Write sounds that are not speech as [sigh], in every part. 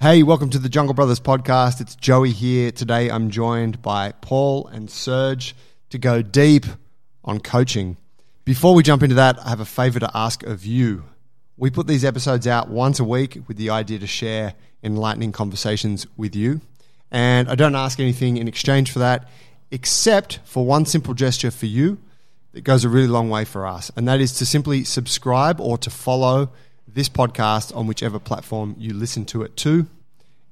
Hey, welcome to the Jungle Brothers podcast. It's Joey here. Today I'm joined by Paul and Serge to go deep on coaching. Before we jump into that, I have a favor to ask of you. We put these episodes out once a week with the idea to share enlightening conversations with you. And I don't ask anything in exchange for that, except for one simple gesture for you that goes a really long way for us. And that is to simply subscribe or to follow this podcast on whichever platform you listen to it to.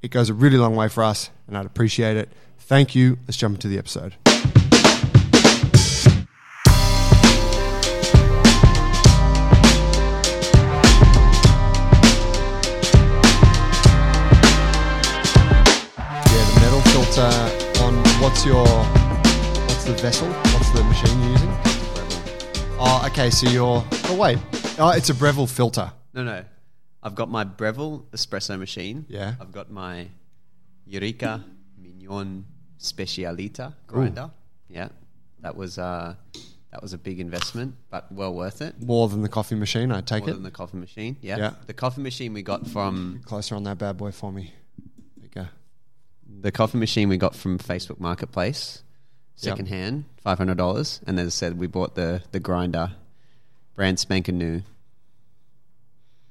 It goes a really long way for us, and I'd appreciate it. Thank you. Let's jump into the episode. Yeah, the metal filter on what's your what's the vessel? What's the machine you're using? Oh, okay. So you're oh wait, oh it's a Breville filter. No, no. I've got my Breville espresso machine. Yeah. I've got my Eureka Mignon Specialita grinder. Yeah. That was uh, that was a big investment, but well worth it. More than the coffee machine, I take it. More it. than the coffee machine. Yeah. Yeah. The coffee machine we got from Closer on that bad boy for me. There you go. the coffee machine we got from Facebook Marketplace, Yep. secondhand, five hundred dollars. And as I said, we bought the the grinder, brand spanking new.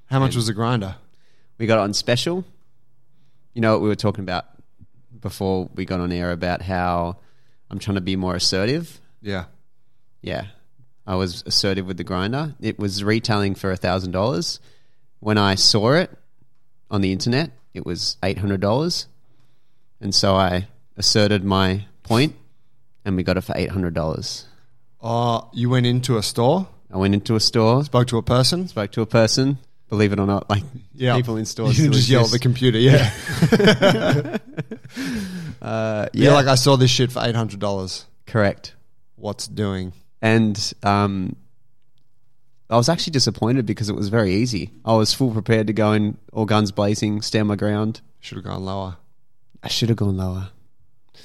How much was the grinder? We got it on special. You know what we were talking about before we got on air about how I'm trying to be more assertive. Yeah. Yeah, I was assertive with the grinder. It was retailing for a thousand dollars. When I saw it on the internet, it was eight hundred dollars, and so I asserted my point, and we got it for eight hundred dollars. Oh, you went into a store, I went into a store, spoke to a person. spoke to a person. Believe it or not, like Yeah. people in stores [laughs] You just yell at the computer. Yeah. [laughs] Uh, yeah. yeah, like I saw this shit for eight hundred dollars. correct. What's doing? and um, I was actually disappointed because it was very easy. I was full prepared to go in, all guns blazing, stand my ground. Should have gone lower. I should have gone lower,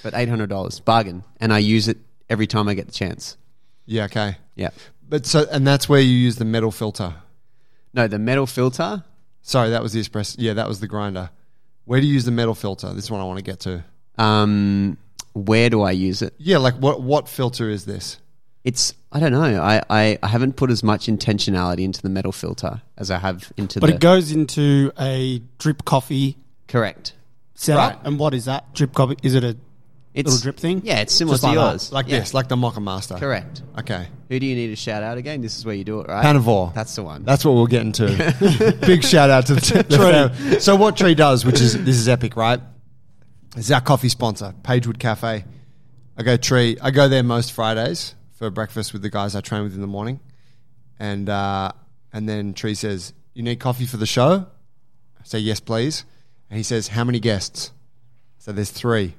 but eight hundred dollars bargain, and I use it every time I get the chance. Yeah. Okay. Yeah, But so, and that's where you use the metal filter. No, the metal filter. Sorry, that was the espresso. Yeah, that was the grinder. Where do you use the metal filter? This is what I want to get to. Um, where do I use it? Yeah, like what what filter is this? It's I don't know. I, I, I haven't put as much intentionality into the metal filter as I have into the But the it goes into a drip coffee correct. setup. Right. And what is that? Drip coffee? Is it a It's little drip thing? Yeah, it's similar Just to like that. yours. Like Yeah. this, like the Moccamaster. Correct. Okay. Who do you need to shout out again? This is where you do it, right? Panavore. That's the one. That's what we're getting to. [laughs] Big shout out to the, [laughs] the fam- So what Tree does, which is this is epic, right? It's our coffee sponsor, Pagewood Cafe. I go Tree. I go there most Fridays for breakfast with the guys I train with in the morning, and uh, and then Tree says, "You need coffee for the show?" I say, "Yes, please." And he says, "How many guests?" So there's three.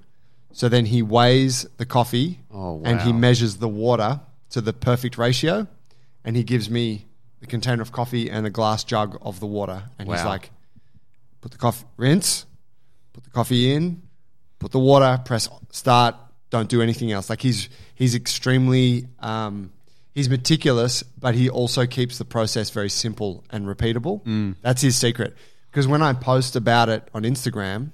So then he weighs the coffee, Oh, and he measures the water to the perfect ratio, and he gives me the container of coffee and a glass jug of the water, and he's like, "Put the coffee, rinse, put the coffee in, put the water, press start, don't do anything else." Like he's he's extremely um, he's meticulous, but he also keeps the process very simple and repeatable. Mm. That's his secret. Because when I post about it on Instagram,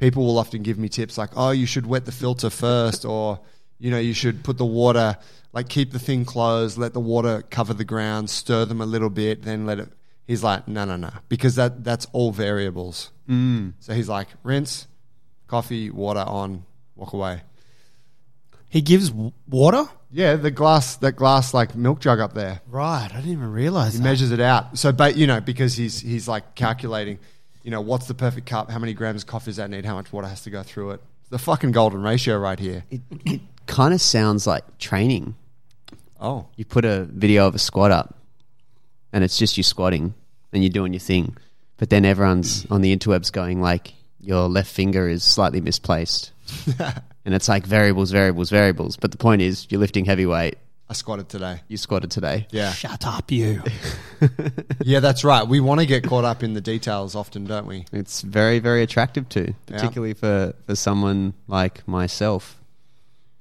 people will often give me tips like, "Oh, you should wet the filter first, or you know, you should put the water like keep the thing closed, let the water cover the ground, stir them a little bit, then let it." He's like, "No, no, no," because that that's all variables. Mm. So he's like, rinse, coffee, water on, walk away. He gives w- water? Yeah, the glass, that glass like milk jug up there. Right. I didn't even realize He that. measures it out. So, but you know, because he's he's like calculating, you know, what's the perfect cup? How many grams of coffee does that need? How much water has to go through it? The fucking golden ratio right here. it, it kind of sounds like training. Oh, You put a video of a squat up, and it's just you squatting, and you're doing your thing. But then everyone's [clears throat] on the interwebs going like, your left finger is slightly misplaced, [laughs] and it's like variables, variables, variables. But the point is, you're lifting heavy weight. I squatted today. You squatted today. Yeah, Shut up, you. [laughs] yeah, that's right. We want to get caught up in the details often, don't we? It's very, very attractive too, particularly for, for someone like myself,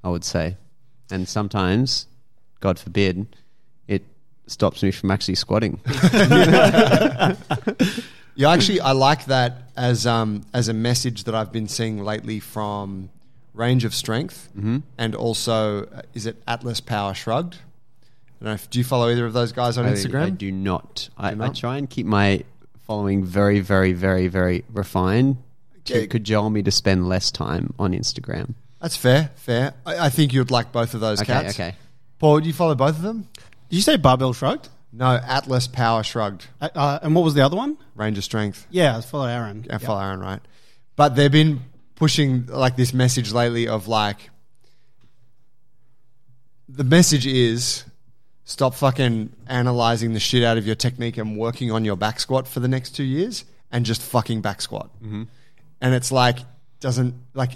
I would say. And sometimes, God forbid, it stops me from actually squatting. [laughs] [laughs] Yeah, actually, I like that as um, as a message that I've been seeing lately from Range of Strength, and also uh, is it Atlas Power Shrugged? I don't know if, do you follow either of those guys on I- Instagram? I, do not. I, I not? try and keep my following very, very, very, very refined to Yeah. cajole me to spend less time on Instagram. That's fair, fair. I, I think you'd like both of those Okay, cats. okay. Paul, do you follow both of them? Did you say barbell shrugged? No, Atlas Power Shrugged, Uh, uh, and what was the other one? Range of Strength. Yeah, I follow Aaron. I follow Aaron, right? But they've been pushing like this message lately of like the message is stop fucking analyzing the shit out of your technique and working on your back squat for the next two years and just fucking back squat. Mm-hmm. And it's like doesn't like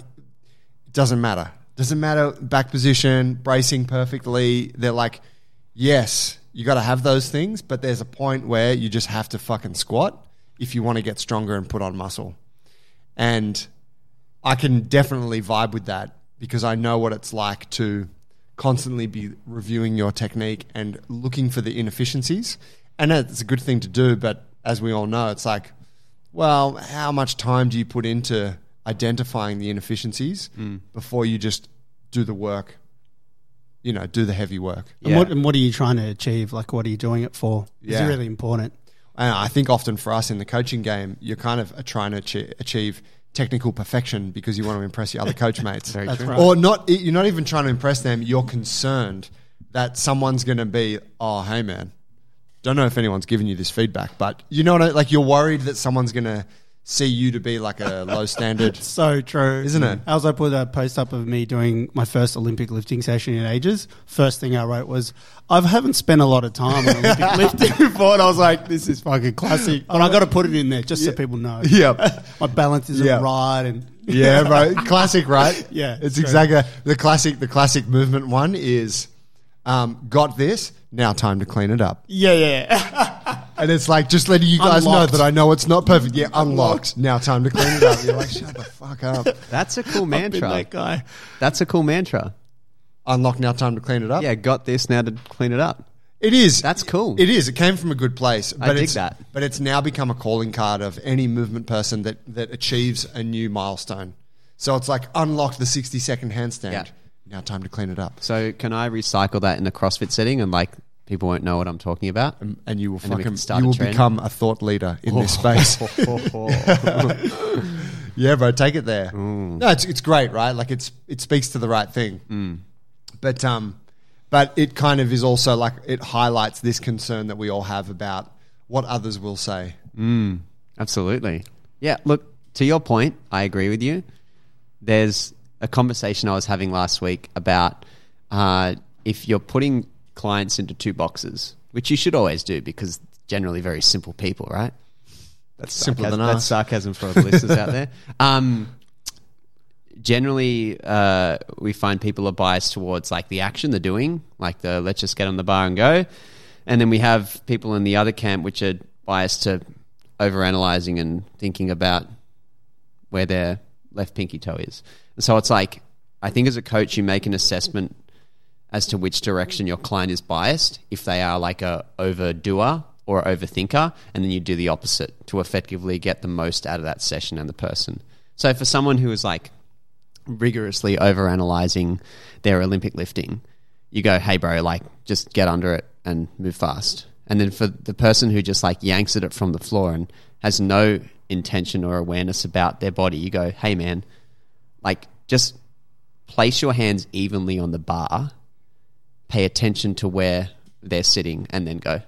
doesn't matter. Doesn't matter back position, bracing perfectly. They're like, yes, you got to have those things, but there's a point where you just have to fucking squat if you want to get stronger and put on muscle. And I can definitely vibe with that because I know what it's like to constantly be reviewing your technique and looking for the inefficiencies. And it's a good thing to do, but as we all know, it's like, well, how much time do you put into identifying the inefficiencies hmm. before you just do the work? You know, do the heavy work. And, what, and what are you trying to achieve? Like, what are you doing it for? Is Yeah. it really important? And I think often for us in the coaching game, you're kind of trying to achi- achieve technical perfection because you want to impress your other coach [laughs] mates. Very That's true. right. Or not, you're not even trying to impress them. You're concerned that someone's going to be, oh, hey man, don't know if anyone's given you this feedback, but you know what? I, like you're worried that someone's going to see you to be like a low [laughs] standard. So true, Isn't it? As I put a post up of me doing my first Olympic lifting session in ages, first thing I wrote was, "I haven't spent a lot of time on Olympic [laughs] lifting before," and I was like, "This is fucking classic." But I got to put it in there just so people know. [laughs] Yeah. my balance isn't Yeah. right, and yeah, bro. Classic, right? Yeah, it's exactly the classic. The classic movement one is, um, got this. Now time to clean it up. yeah, yeah. And it's like just letting you guys Unlocked. know that I know it's not perfect. Yeah, unlocked. Now time to clean it up. You're like, shut the fuck up. That's a [laughs] cool mantra. that guy. That's a cool mantra. Unlock. Now time to clean it up. Yeah, got this now to clean it up. It is. That's cool. It is. It came from a good place. But dig it's, that. But it's now become a calling card of any movement person that, that achieves a new milestone. So it's like unlock the 60 second handstand. Yeah. Now time to clean it up. So can I recycle that in a CrossFit setting and like people won't know what I'm talking about? And, and you will And fucking start you will become a thought leader in this [laughs] space. [laughs] yeah, bro, take it there. No, it's it's great, right? Like it's it speaks to the right thing. But um, but it kind of is also like it highlights this concern that we all have about what others will say. Absolutely. Yeah, look, to your point, I agree with you. There's a conversation I was having last week about uh, if you're putting clients into two boxes, which you should always do because generally very simple people, right? That's Simpler sarcasm, than That's sarcasm for all the listeners out there. [laughs] Um, generally, uh, we find people are biased towards like the action, the doing, like the let's just get on the bar and go. And then we have people in the other camp which are biased to overanalyzing and thinking about where their left pinky toe is. And so it's like, I think as a coach, you make an assessment as to which direction your client is biased, if they are like a overdoer or overthinker, and then you do the opposite to effectively get the most out of that session and the person. So for someone who is like rigorously overanalyzing their Olympic lifting, you go, hey bro, like just get under it and move fast. And then for the person who just like yanks at it from the floor and has no intention or awareness about their body, you go, hey man, like just place your hands evenly on the bar, pay attention to where they're sitting, and then go.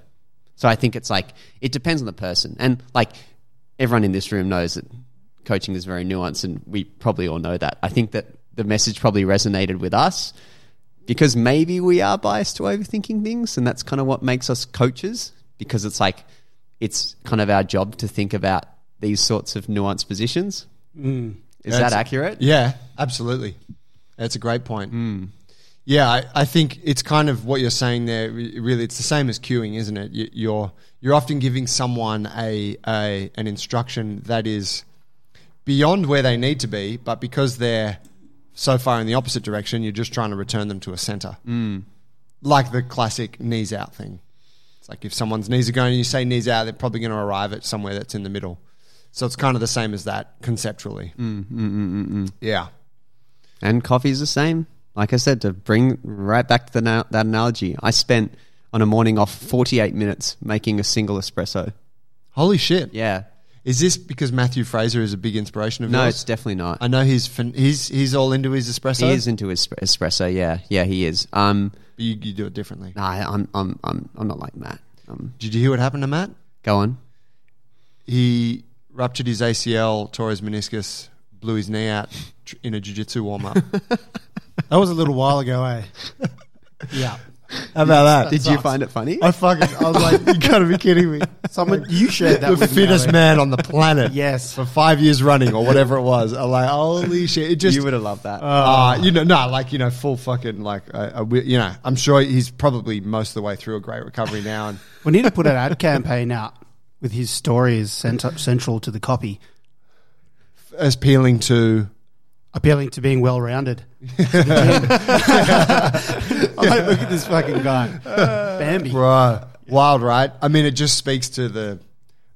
So I think it's like it depends on the person, and like everyone in this room knows that coaching is very nuanced, and we probably all know that. I think that the message probably resonated with us because maybe we are biased to overthinking things, and that's kind of what makes us coaches because it's like it's kind of our job to think about these sorts of nuanced positions. Mm. Is that accurate? Yeah, absolutely. That's a great point. Mm. Yeah, I, I think it's kind of what you're saying there. Really, it's the same as cueing, isn't it? You, you're you're often giving someone a, a an instruction that is beyond where they need to be, but because they're so far in the opposite direction, you're just trying to return them to a center, mm. like the classic knees out thing. It's like if someone's knees are going, and you say knees out, they're probably going to arrive at somewhere that's in the middle. So it's kind of the same as that conceptually. Mm, mm, mm, yeah. And coffee's the same. Like I said, to bring right back to the, na- that analogy, I spent on a morning off 48 minutes making a single espresso. Holy shit. Yeah. Is this because Matthew Fraser is a big inspiration of No, yours? No, it's definitely not. I know he's fin- he's he's all into his espresso. He is into his espresso. Yeah, yeah, he is. Um, but you, you do it differently. nah, I'm, I'm, I'm, I'm not like Matt. Um, Did you hear what happened to Matt? go on. He ruptured his ACL, tore his meniscus, blew his knee out in a jiu-jitsu warm-up. [laughs] That was a little while ago, eh? [laughs] yeah. How about that? Did you find it funny? I fucking I was like, [laughs] you gotta be kidding me. Someone you shared that the with me, fittest Ale. man on the planet. Yes. For five years running or whatever it was. I'm like, holy shit. It just you would have loved that. Uh, you know, no, like you know, full fucking like, uh, uh, we- you know, I'm sure he's probably most of the way through a great recovery now. And [laughs] We need to put an ad campaign out with his stories cent- central to the copy, as appealing to, appealing to being well rounded. I'm [laughs] like, [laughs] look at this fucking guy, uh, Bambi. bro, wild, right? I mean, it just speaks to the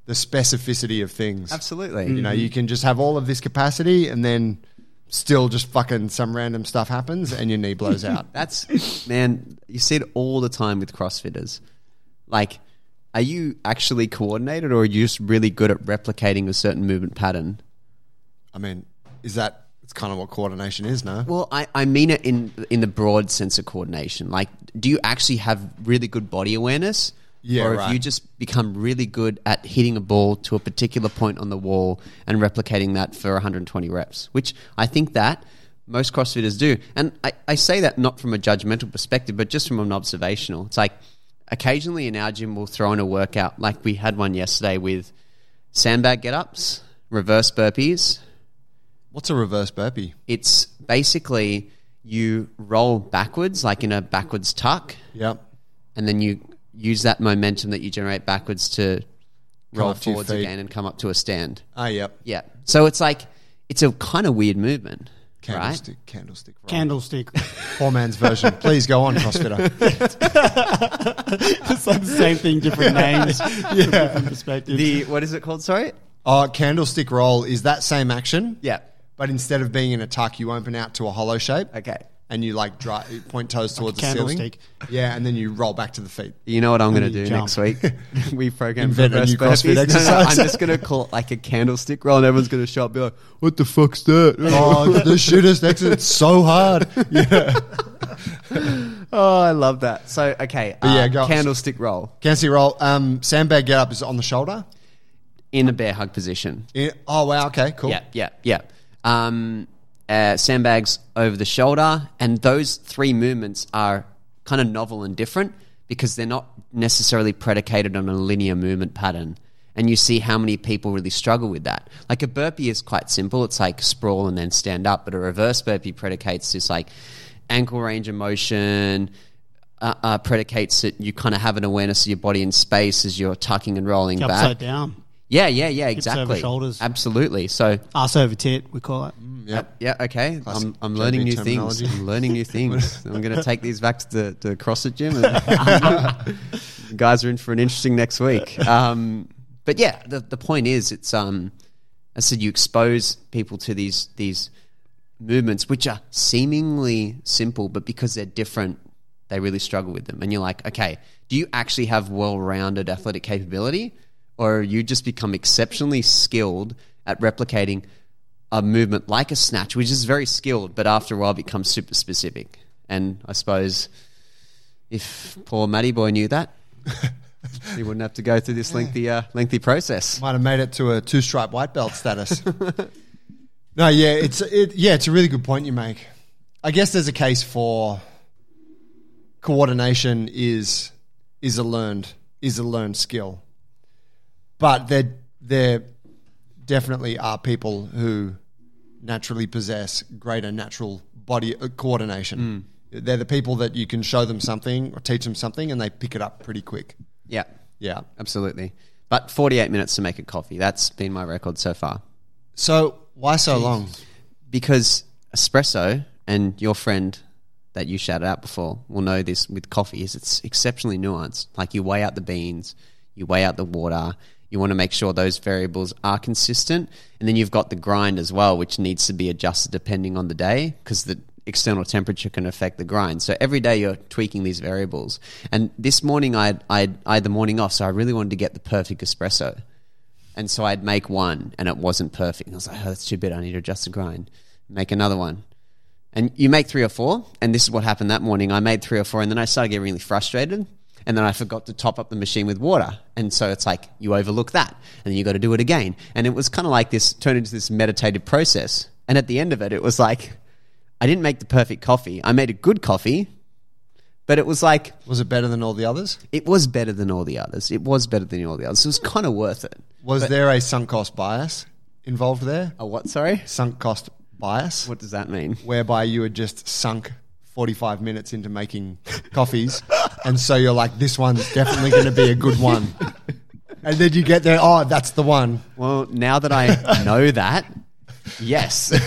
the specificity of things. Absolutely. You know, mm-hmm. you can just have all of this capacity, and then still just fucking some random stuff happens, and your knee blows out. [laughs] That's man, you see it all the time with CrossFitters. Like, are you actually coordinated, or are you just really good at replicating a certain movement pattern? I mean, is that? It's kind of what coordination is, no? Well, I, I mean it in in the broad sense of coordination. Like, do you actually have really good body awareness? Yeah, or have right. you just become really good at hitting a ball to a particular point on the wall and replicating that for 120 reps? Which I think that most CrossFitters do. And I, I say that not from a judgmental perspective, but just from an observational. It's like occasionally in our gym we'll throw in a workout, like we had one yesterday with sandbag get ups, reverse burpees, What's a reverse burpee? it's basically you roll backwards, like in a backwards tuck, Yep. and then you use that momentum that you generate backwards to roll up to your forwards again and come up to a stand. Ah, yep. Yeah. So it's like it's a kind of weird movement, right? Candlestick, candlestick. roll. Candlestick. [laughs] Poor man's version. Please go on, CrossFitter. [laughs] it's like the same thing, different names, [laughs] different perspectives. The what is it called? Sorry. Oh, candlestick roll is that same action, Yeah. But instead of being in a tuck, you open out to a hollow shape. Okay. And you like dry, point toes towards the ceiling. candlestick. Yeah, and then you roll back to the feet. You know what I'm going to you do jump. next week? [laughs] we program Invent a new CrossFit burpees. No, no. I'm just going to call it like a candlestick roll, and everyone's going to show up, and be like, "What the fuck's that?" [laughs] Oh, the shittest exit. It's so hard. [laughs] Yeah. oh, I love that. So, okay, uh, yeah, go- candlestick roll Candlestick roll. Um, sandbag get up is on the shoulder. in a bear hug position. Oh wow. Okay. Cool. Yeah, yeah, yeah. Um, uh, sandbags over the shoulder, and those three movements are kind of novel and different because they're not necessarily predicated on a linear movement pattern. And you see how many people really struggle with that. Like a burpee is quite simple; it's like sprawl and then stand up. But a reverse burpee predicates this like ankle range of motion. Uh, uh, predicates that you kind of have an awareness of your body in space as you're tucking and rolling back. Upside down. Yeah, yeah, yeah, over exactly. shoulders. Absolutely. So Ass over tit, we call it. Yep. yeah, okay. Classic I'm, I'm learning new terminology. [laughs] things. I'm learning new things. I'm going to take these back to the, the CrossFit gym. And [laughs] guys are in for an interesting next week. Um, but yeah, the, the point is, it's um, I said you expose people to these these movements, which are seemingly simple, but because they're different, they really struggle with them. And you're like, okay, do you actually have well-rounded athletic capability, or you just become exceptionally skilled at replicating a movement like a snatch, which is very skilled, but after a while becomes super specific. And I suppose if poor Matty boy knew that, [laughs] he wouldn't have to go through this lengthy, uh, lengthy process. Might have made it to a two stripe white belt status. [laughs] no, yeah, it's it, yeah, it's a really good point you make. I guess there's a case for coordination is is a learned is a learned skill, but there there definitely are people who naturally possess greater natural body uh, coordination. They're the people that you can show them something or teach them something, and they pick it up pretty quick. Yeah, Yeah. absolutely. But 48 minutes to make a coffee. That's been my record so far. So why so long? Because espresso and your friend that you shouted out before will know this with coffee is it's exceptionally nuanced. Like you weigh out the beans, you weigh out the water, You want to make sure those variables are consistent. And then you've got the grind as well, which needs to be adjusted depending on the day because the external temperature can affect the grind. So every day you're tweaking these variables. And this morning I had, I I had the morning off, so I really wanted to get the perfect espresso. And so I'd make one and it wasn't perfect. And I was like, oh, that's too bitter. I need to adjust the grind. Make another one. And you make three or four. And this is what happened that morning. I made three or four and then I started getting really frustrated. And then I forgot to top up the machine with water. And so it's like you overlook that and then you got to do it again. And it was kind of like this turned into this meditative process. And at the end of it, it was like, I didn't make the perfect coffee. I made a good coffee, but it was like, Was it better than all the others? it was better than all the others. It was better than all the others. It was kind of worth it. Was there a sunk cost bias involved there? A what, sorry? Sunk cost bias, What does that mean? whereby you had just sunk 45 minutes into making coffees. And so you're like, this one's definitely going to be a good one. And then you get there, oh, that's the one. Well, now that I know that, yes. [laughs]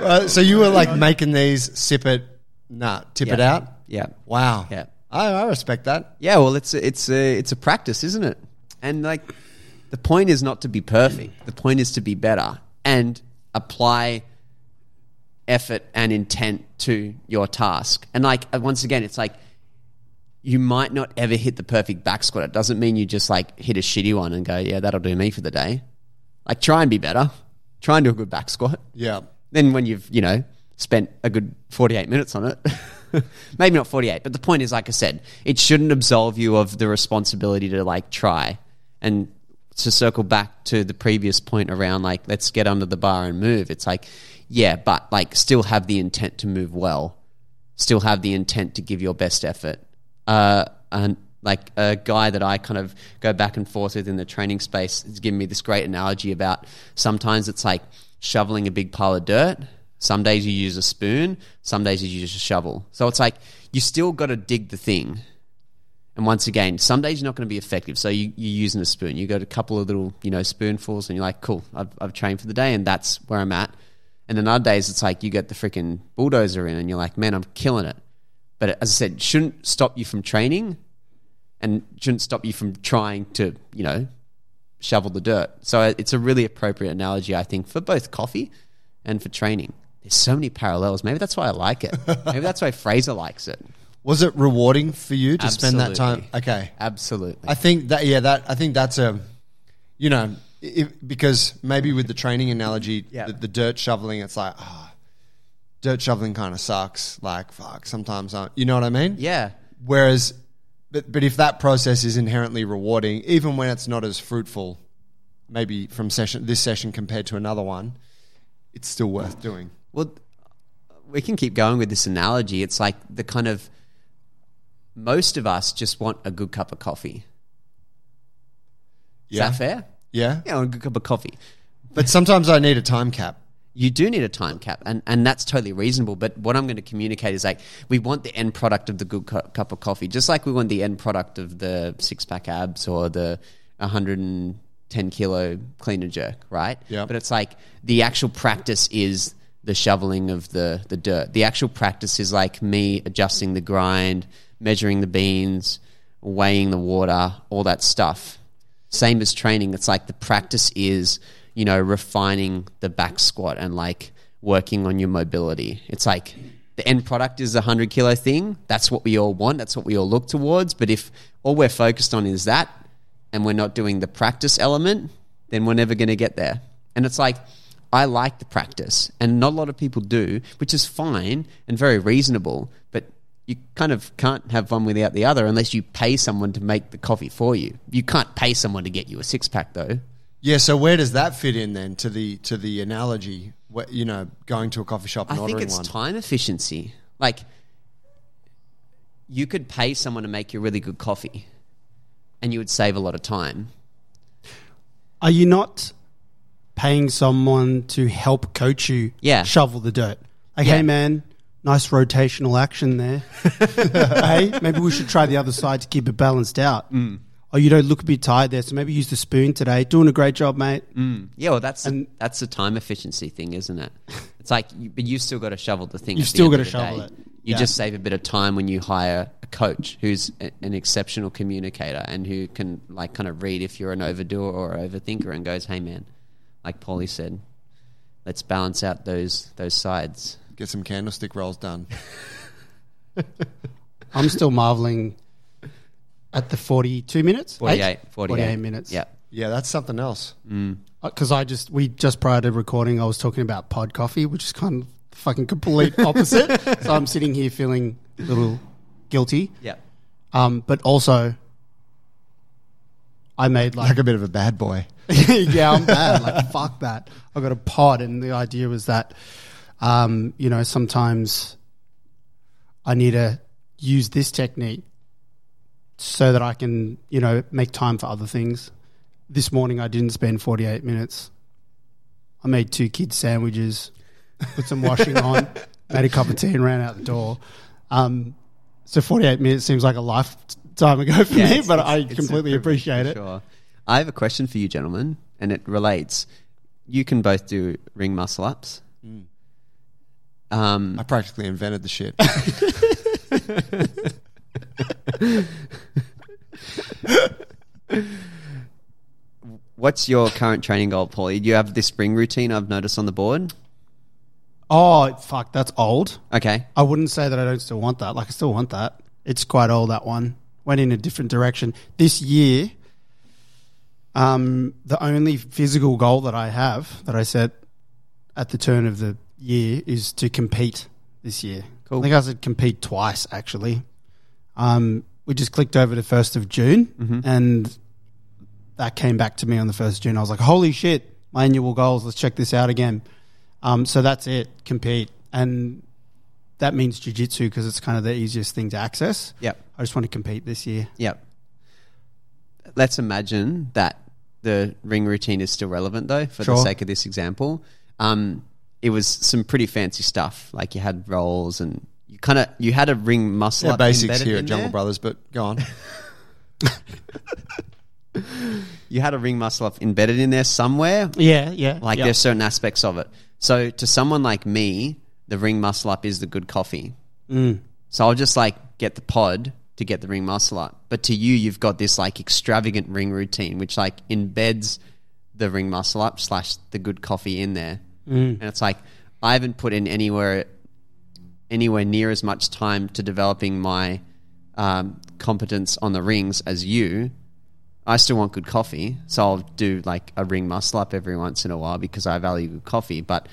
Uh, so you were like making these, sip it, nah, tip it Yeah. out. yeah. Wow. Yeah. I, I respect that. Yeah, well, it's a, it's a, it's a practice, isn't it? And like, the point is not to be perfect. The point is to be better and apply effort and intent to your task. And like, uh, once again, it's like you might not ever hit the perfect back squat. It doesn't mean you just like hit a shitty one and go, yeah, that'll do me for the day. Like, try and be better. Try and do a good back squat. Yeah. Then when you've, you know, spent a good 48 minutes on it, [laughs] maybe not 48, but the point is, like I said, it shouldn't absolve you of the responsibility to like try. And to circle back to the previous point around like, let's get under the bar and move. It's like, yeah, but like still have the intent to move well, still have the intent to give your best effort. Uh, and like a guy that I kind of go back and forth with in the training space has given me this great analogy about sometimes it's like shoveling a big pile of dirt. Some days you use a spoon, some days you use a shovel. So it's like you still got to dig the thing. And once again, some days you're not going to be effective. So you, you're using a spoon. You got a couple of little, you know, spoonfuls and you're like, cool, I've, I've trained for the day and that's where I'm at. And then other days it's like you get the freaking bulldozer in and you're like, man, I'm killing it. But as I said, it shouldn't stop you from training and shouldn't stop you from trying to, you know, shovel the dirt. So it's a really appropriate analogy, I think, for both coffee and for training. There's so many parallels. Maybe that's why I like it. Maybe that's why Fraser likes it. [laughs] Was it rewarding for you to spend that time? Okay. Absolutely. I think that yeah, that I think that's a, you know, if, because maybe with the training analogy, Yeah. the, the dirt shoveling, it's like, ah, dirt shoveling kind of sucks. Like fuck, sometimes I, you know what I mean? yeah. Whereas, but but if that process is inherently rewarding, even when it's not as fruitful, maybe from session this session compared to another one, it's still worth doing. Well, we can keep going with this analogy. It's like the kind of most of us just want a good cup of coffee. Is Yeah. that fair? Yeah, Yeah, I want a good cup of coffee. but sometimes I need a time cap. You do need a time cap, and, and that's totally reasonable. But what I'm going to communicate is like we want the end product of the good cu- cup of coffee, just like we want the end product of the six pack abs or the 110 kilo clean and jerk, right? Yeah. But it's like the actual practice is the shoveling of the the dirt. The actual practice is like me adjusting the grind, measuring the beans, weighing the water, all that stuff. Same as training. It's like the practice is, you know, refining the back squat and like working on your mobility. It's like the end product is a 100 kilo thing. That's what we all want. That's what we all look towards. But if all we're focused on is that and we're not doing the practice element, then we're never going to get there. And it's like, I like the practice, and not a lot of people do, which is fine and very reasonable. But you kind of can't have one without the other unless you pay someone to make the coffee for you. You can't pay someone to get you a six pack, though. Yeah, so where does that fit in then to the to the analogy? Where, you know, going to a coffee shop I and think ordering it's one. time efficiency. Like, you could pay someone to make you really good coffee, and you would save a lot of time. Are you not paying someone to help coach you Yeah. shovel the dirt? Like, Yeah. hey man, nice rotational action there. [laughs] hey, maybe we should try the other side to keep it balanced out. Mm. Oh, you don't look a bit tired there, so maybe use the spoon today. Doing a great job, mate. Yeah, well, that's And- that's a time efficiency thing, isn't it? It's like, you, but you've still got to shovel the thing. You've still gotta shovel day. it. You Yeah. just save a bit of time when you hire a coach who's a- an exceptional communicator and who can like kind of read if you're an overdoer or overthinker and goes, "Hey man, like Paulie said, let's balance out those those sides." Get some candlestick rolls done. [laughs] I'm still marveling at the 42 minutes. 48, Eight? 48. minutes. Yeah. Yeah, that's something else. Because I just, we just prior to recording, I was talking about pod coffee, which is kind of fucking complete [laughs] opposite. so I'm sitting here feeling a little guilty. Yeah. Um, but also, I made like, Like a bit of a bad boy. [laughs] yeah, I'm bad. Like, fuck that. I got a pod, and the idea was that, um, you know, sometimes I need to use this technique so that I can, you know, make time for other things. This morning, I didn't spend 48 minutes. I made two kids sandwiches, put some washing [laughs] on, made a cup of tea, and ran out the door. Um, so 48 minutes seems like a lifetime ago for me, but I completely appreciate it. Sure. I have a question for you, gentlemen, and it relates. You can both do ring muscle ups. Um, I practically invented the shit. [laughs] what's your current training goal, Paulie? Do you have this spring routine I've noticed on the board? Oh, fuck, that's old. Okay. I wouldn't say that I don't still want that. Like I still want that. It's quite old that one. Went in a different direction. This year, um, the only physical goal that I have that I set at the turn of the year is to compete this year. Cool. I think I said compete twice actually. Um, we just clicked over to first of June, and that came back to me on the first of June. I was like, "Holy shit! My annual goals. Let's check this out again." Um, so that's it. Compete, and that means jujitsu because it's kind of the easiest thing to access. Yep. I just want to compete this year. Yep. Let's imagine that the ring routine is still relevant, though, for the sake of this example. Um, it was some pretty fancy stuff, like you had rolls and you kind of you had a ring muscle Yeah, up basics here at Jungle there. Brothers, but go on. [laughs] You had a ring muscle up embedded in there somewhere. Yeah, yeah. Like yeah. there's certain aspects of it. So to someone like me, the ring muscle up is the good coffee. Mm. So I'll just like get the pod to get the ring muscle up. But to you, you've got this like extravagant ring routine, which like embeds the ring muscle up slash the good coffee in there. Mm. And it's like I haven't put in anywhere anywhere near as much time to developing my um, competence on the rings as you. I still want good coffee, so I'll do like a ring muscle up every once in a while because I value good coffee. But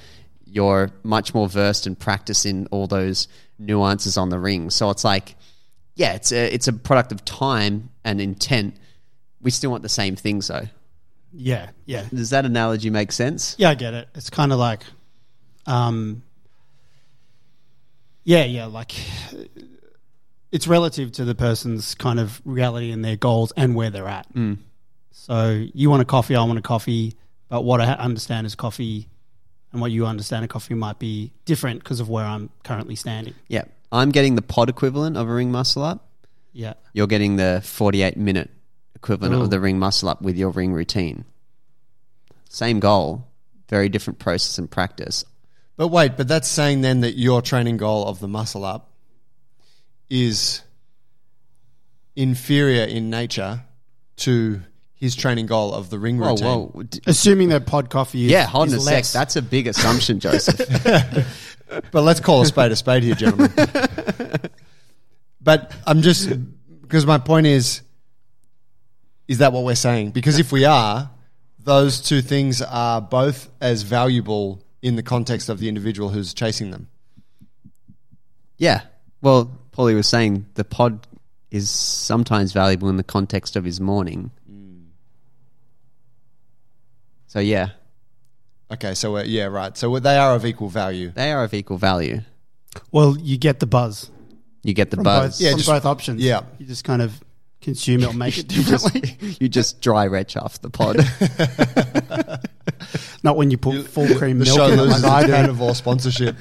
you're much more versed and practice in all those nuances on the ring. So it's like, yeah, it's a it's a product of time and intent. We still want the same things though. Yeah, yeah. Does that analogy make sense? Yeah, I get it. It's kind of like, um, yeah, yeah, like it's relative to the person's kind of reality and their goals and where they're at. Mm. So you want a coffee, I want a coffee, but what I understand as coffee and what you understand a coffee might be different because of where I'm currently standing. Yeah. I'm getting the pod equivalent of a ring muscle up. Yeah, You're getting the 48 minute equivalent Ooh. of mm. the ring muscle up with your ring routine. Same goal, very different process and practice. But wait, but that's saying then that your training goal of the muscle up is inferior in nature to his training goal of the ring Whoa, routine. whoa. D- assuming that pod coffee is Yeah, hold on a is sec. That's a big assumption, Joseph. [laughs] But let's call a spade a spade here, gentlemen. [laughs] but I'm just because my point is, is that what we're saying? Because if we are, those two things are both as valuable in the context of the individual who's chasing them. yeah. Well, Paulie was saying the pod is sometimes valuable in the context of his morning. Mm. So, yeah, Okay, so we're, yeah, right. So they are of equal value. they are of equal value. well, you get the buzz You get the from buzz. both, Yeah, from just- both options. yeah. you just kind of consume it or make it [laughs] differently. [laughs] You just dry retch off the pod. [laughs] Not when you put full cream The milk show in it loses like I its do. patent of all sponsorship.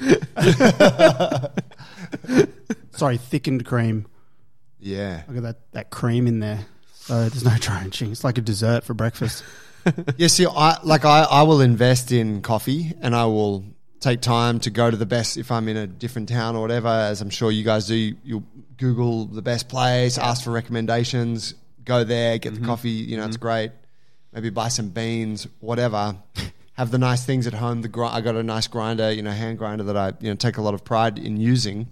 Sorry, thickened cream. Yeah. Look at that, that cream in there. So there's no drenching. It's like a dessert for breakfast. Yeah, see, I like I, I will invest in coffee and I will take time to go to the best if I'm in a different town or whatever, as I'm sure you guys do. You'll Google the best place, ask for recommendations, go there, get the mm-hmm. coffee. You know, it's mm-hmm. great. Maybe buy some beans, whatever. [laughs] Have the nice things at home. The gr- I got a nice grinder, you know, hand grinder that I you know take a lot of pride in using.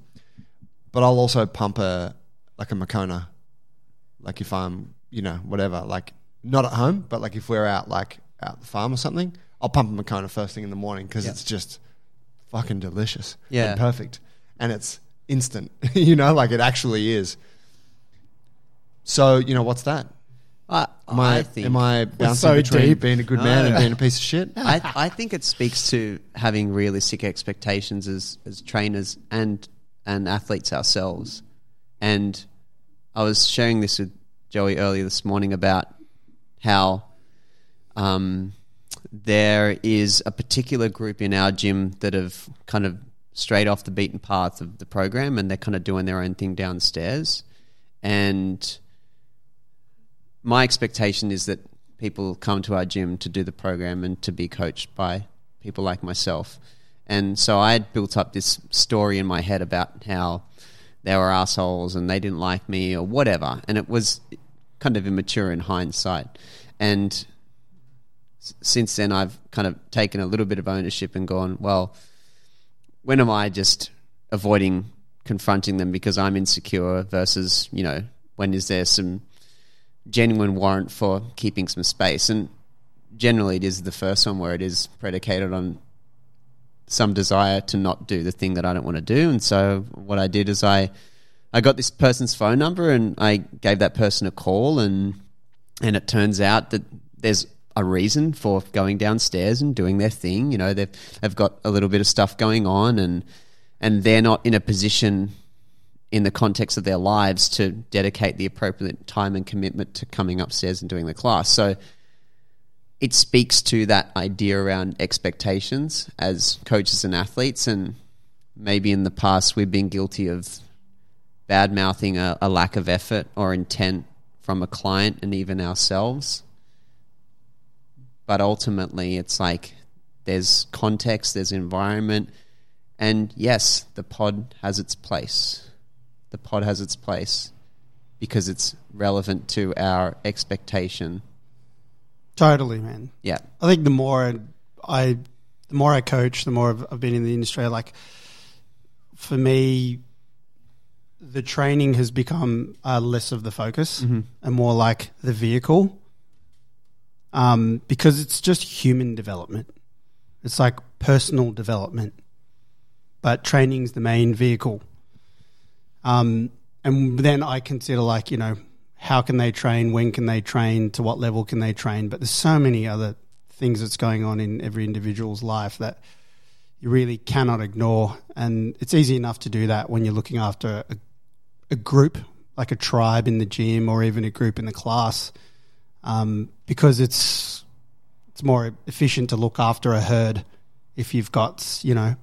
But I'll also pump a like a Moccona, like if I'm you know whatever, like not at home, but like if we're out like out the farm or something, I'll pump a Moccona first thing in the morning because Yeah. it's just fucking delicious, Yeah. and perfect, and it's instant. [laughs] you know, like it actually is. So you know what's that? I, Am I, I think am I bouncing so between deep. being a good man and being a piece of shit? [laughs] I, I think it speaks to having realistic expectations as, as trainers and and athletes ourselves. And I was sharing this with Joey earlier this morning about how um, there is a particular group in our gym that have kind of strayed off the beaten path of the program and they're kind of doing their own thing downstairs. And my expectation is that people come to our gym to do the program and to be coached by people like myself. And so I had built up this story in my head about how they were assholes and they didn't like me or whatever. And it was kind of immature in hindsight. And since then, I've kind of taken a little bit of ownership and gone, well, when am I just avoiding confronting them because I'm insecure versus, you know, when is there some genuine warrant for keeping some space? And generally, it is the first one where it is predicated on some desire to not do the thing that I don't want to do. And so, what I did is I, I got this person's phone number and I gave that person a call, and and it turns out that there's a reason for going downstairs and doing their thing. You know, they've they've got a little bit of stuff going on, and and they're not in a position in the context of their lives to dedicate the appropriate time and commitment to coming upstairs and doing the class. So it speaks to that idea around expectations as coaches and athletes, and maybe in the past we've been guilty of bad mouthing a, a lack of effort or intent from a client and even ourselves. But ultimately, it's like there's context, there's environment, and yes, the pod has its place. The pod has its place because it's relevant to our expectation. Totally, man. Yeah. I think the more I, the more I coach, the more I've, I've been in the industry. Like, for me, the training has become uh, less of the focus and more like the vehicle, um, because it's just human development. It's like personal development, but training's the main vehicle. Um, and then I consider like you know how can they train, when can they train, to what level can they train. But there's so many other things that's going on in every individual's life that you really cannot ignore. And it's easy enough to do that when you're looking after a, a group, like a tribe in the gym or even a group in the class, um, because it's it's more efficient to look after a herd if you've got you know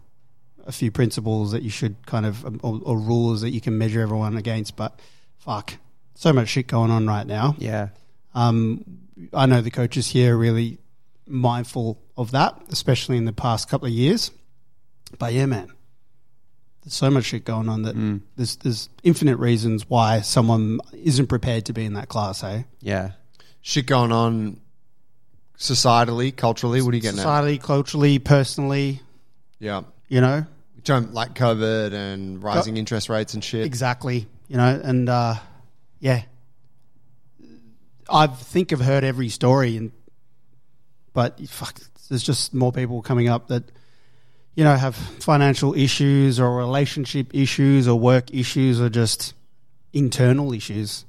a few principles that you should kind of or, or rules that you can measure everyone against. But fuck, so much shit going on right now. Yeah. Um, I know the coaches here are really mindful of that, especially in the past couple of years. But yeah, man, there's so much shit going on that there's there's infinite reasons why someone isn't prepared to be in that class. Hey, Yeah. Shit going on societally, culturally. What are you getting at? society, culturally, personally, Yeah. you know, Don't like COVID and rising interest rates and shit. Exactly. You know, and uh, yeah, I think I've heard every story, and but fuck, there's just more people coming up that you know have financial issues or relationship issues or work issues or just internal issues,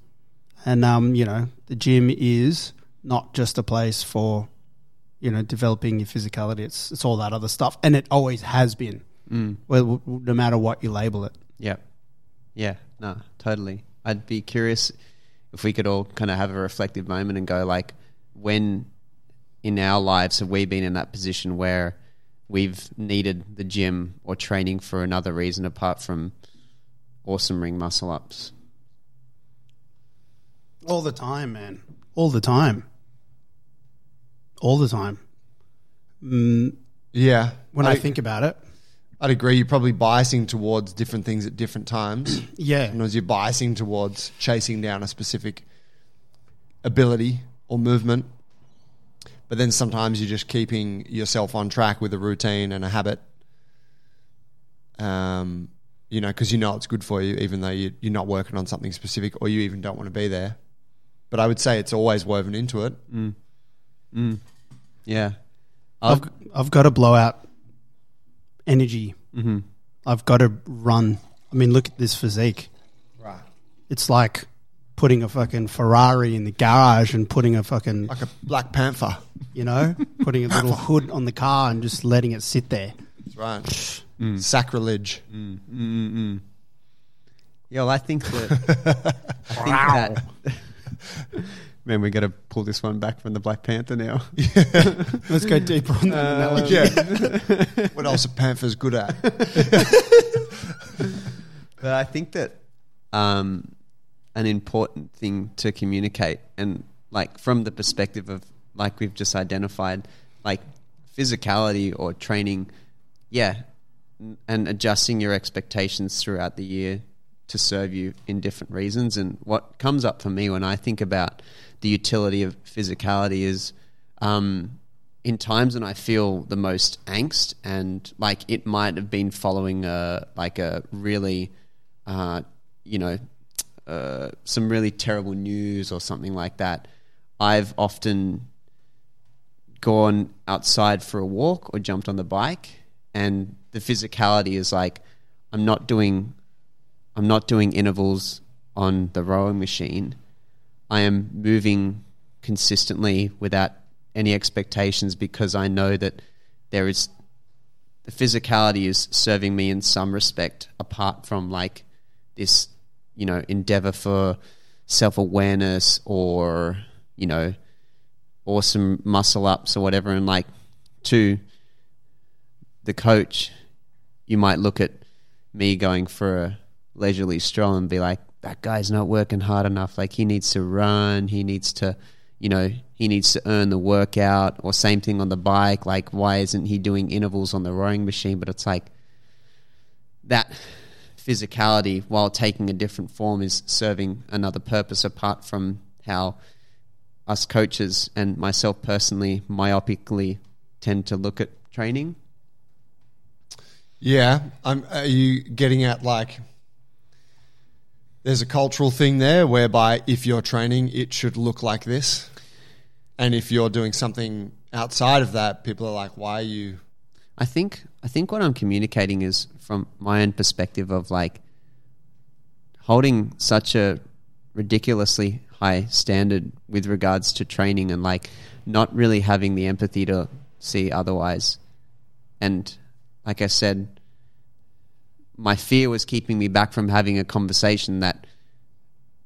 and um, you know, the gym is not just a place for you know developing your physicality. It's it's all that other stuff, and it always has been. Mm. Well, no matter what you label it. Yeah. Yeah. No, totally. I'd be curious if we could all kind of have a reflective moment and go like, when in our lives have we been in that position where we've needed the gym or training for another reason apart from awesome ring muscle ups? All the time, man. All the time. All the time. Mm, Yeah. when I, think about it, I'd agree. You're probably biasing towards different things at different times. [clears throat] Yeah. And as you're biasing towards chasing down a specific ability or movement, but then sometimes you're just keeping yourself on track with a routine and a habit. Um, you know, because you know it's good for you, even though you, you're not working on something specific or you even don't want to be there. But I would say it's always woven into it. Mm. Mm. Yeah. I've, I've got to blow out energy. Mm-hmm. I've got to run. I mean, look at this physique. Right. It's like putting a fucking Ferrari in the garage and putting a fucking, Like a Black Panther. you know, putting a [laughs] little hood on the car and just letting it sit there. That's right. Mm. Sacrilege. Yeah, well, I think that. [laughs] I think that. [laughs] Man, we got to pull this one back from the Black Panther now. [laughs] Let's go deeper on that analogy. Yeah. [laughs] what else are Panthers good at? But I think that um, an important thing to communicate, and like from the perspective of like we've just identified, like physicality or training, yeah, and adjusting your expectations throughout the year to serve you in different reasons. And what comes up for me when I think about the utility of physicality is um, in times when I feel the most angst and like it might have been following a like a really, uh, you know, uh, some really terrible news or something like that. I've often gone outside for a walk or jumped on the bike, and the physicality is like I'm not doing I'm not doing intervals on the rowing machine. I am moving consistently without any expectations because I know that there is the physicality is serving me in some respect apart from like this you know endeavor for self-awareness or you know awesome muscle ups or whatever and like to the coach you might look at me going for a leisurely stroll and be like that guy's not working hard enough. Like he needs to run. He needs to you know he needs to earn the workout. Or same thing on the bike. Like why isn't he doing intervals on the rowing machine? But it's like that physicality while taking a different form is serving another purpose apart from how us coaches and myself personally myopically tend to look at training. Yeah. Um, are you getting at like there's a cultural thing there whereby if you're training, it should look like this. And if you're doing something outside of that, people are like, why are you. I think I think what I'm communicating is from my own perspective of like holding such a ridiculously high standard with regards to training and like not really having the empathy to see otherwise. And like I said, my fear was keeping me back from having a conversation that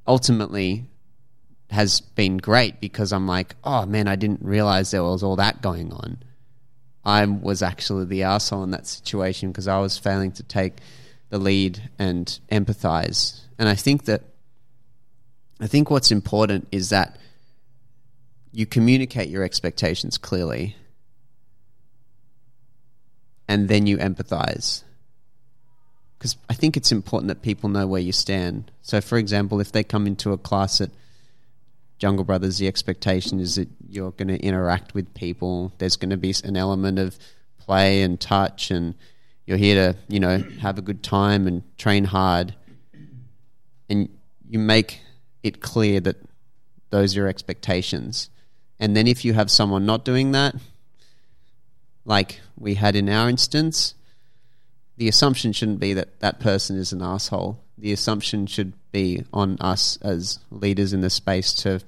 ultimately has been great because I'm like, oh man, I didn't realize there was all that going on. I was actually the asshole in that situation because I was failing to take the lead and empathize. And I think that I think what's important is that you communicate your expectations clearly and then you empathize. Because I think it's important that people know where you stand. So, for example, if they come into a class at Jungle Brothers, the expectation is that you're going to interact with people. There's going to be an element of play and touch, and you're here to, you know, have a good time and train hard. And you make it clear that those are your expectations. And then if you have someone not doing that, like we had in our instance, the assumption shouldn't be that that person is an asshole. The assumption should be on us as leaders in the space to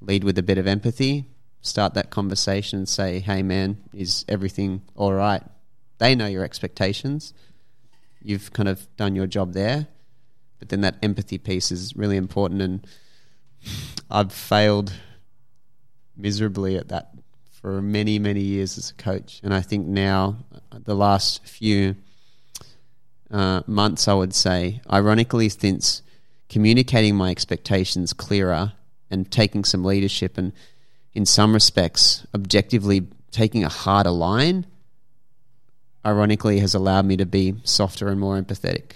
lead with a bit of empathy, start that conversation and say, hey man, is everything all right? They know your expectations. You've kind of done your job there. But then that empathy piece is really important. And I've failed miserably at that for many, many years as a coach. And I think now, the last few uh, months, I would say, ironically, since communicating my expectations clearer and taking some leadership and, in some respects, objectively taking a harder line, ironically has allowed me to be softer and more empathetic.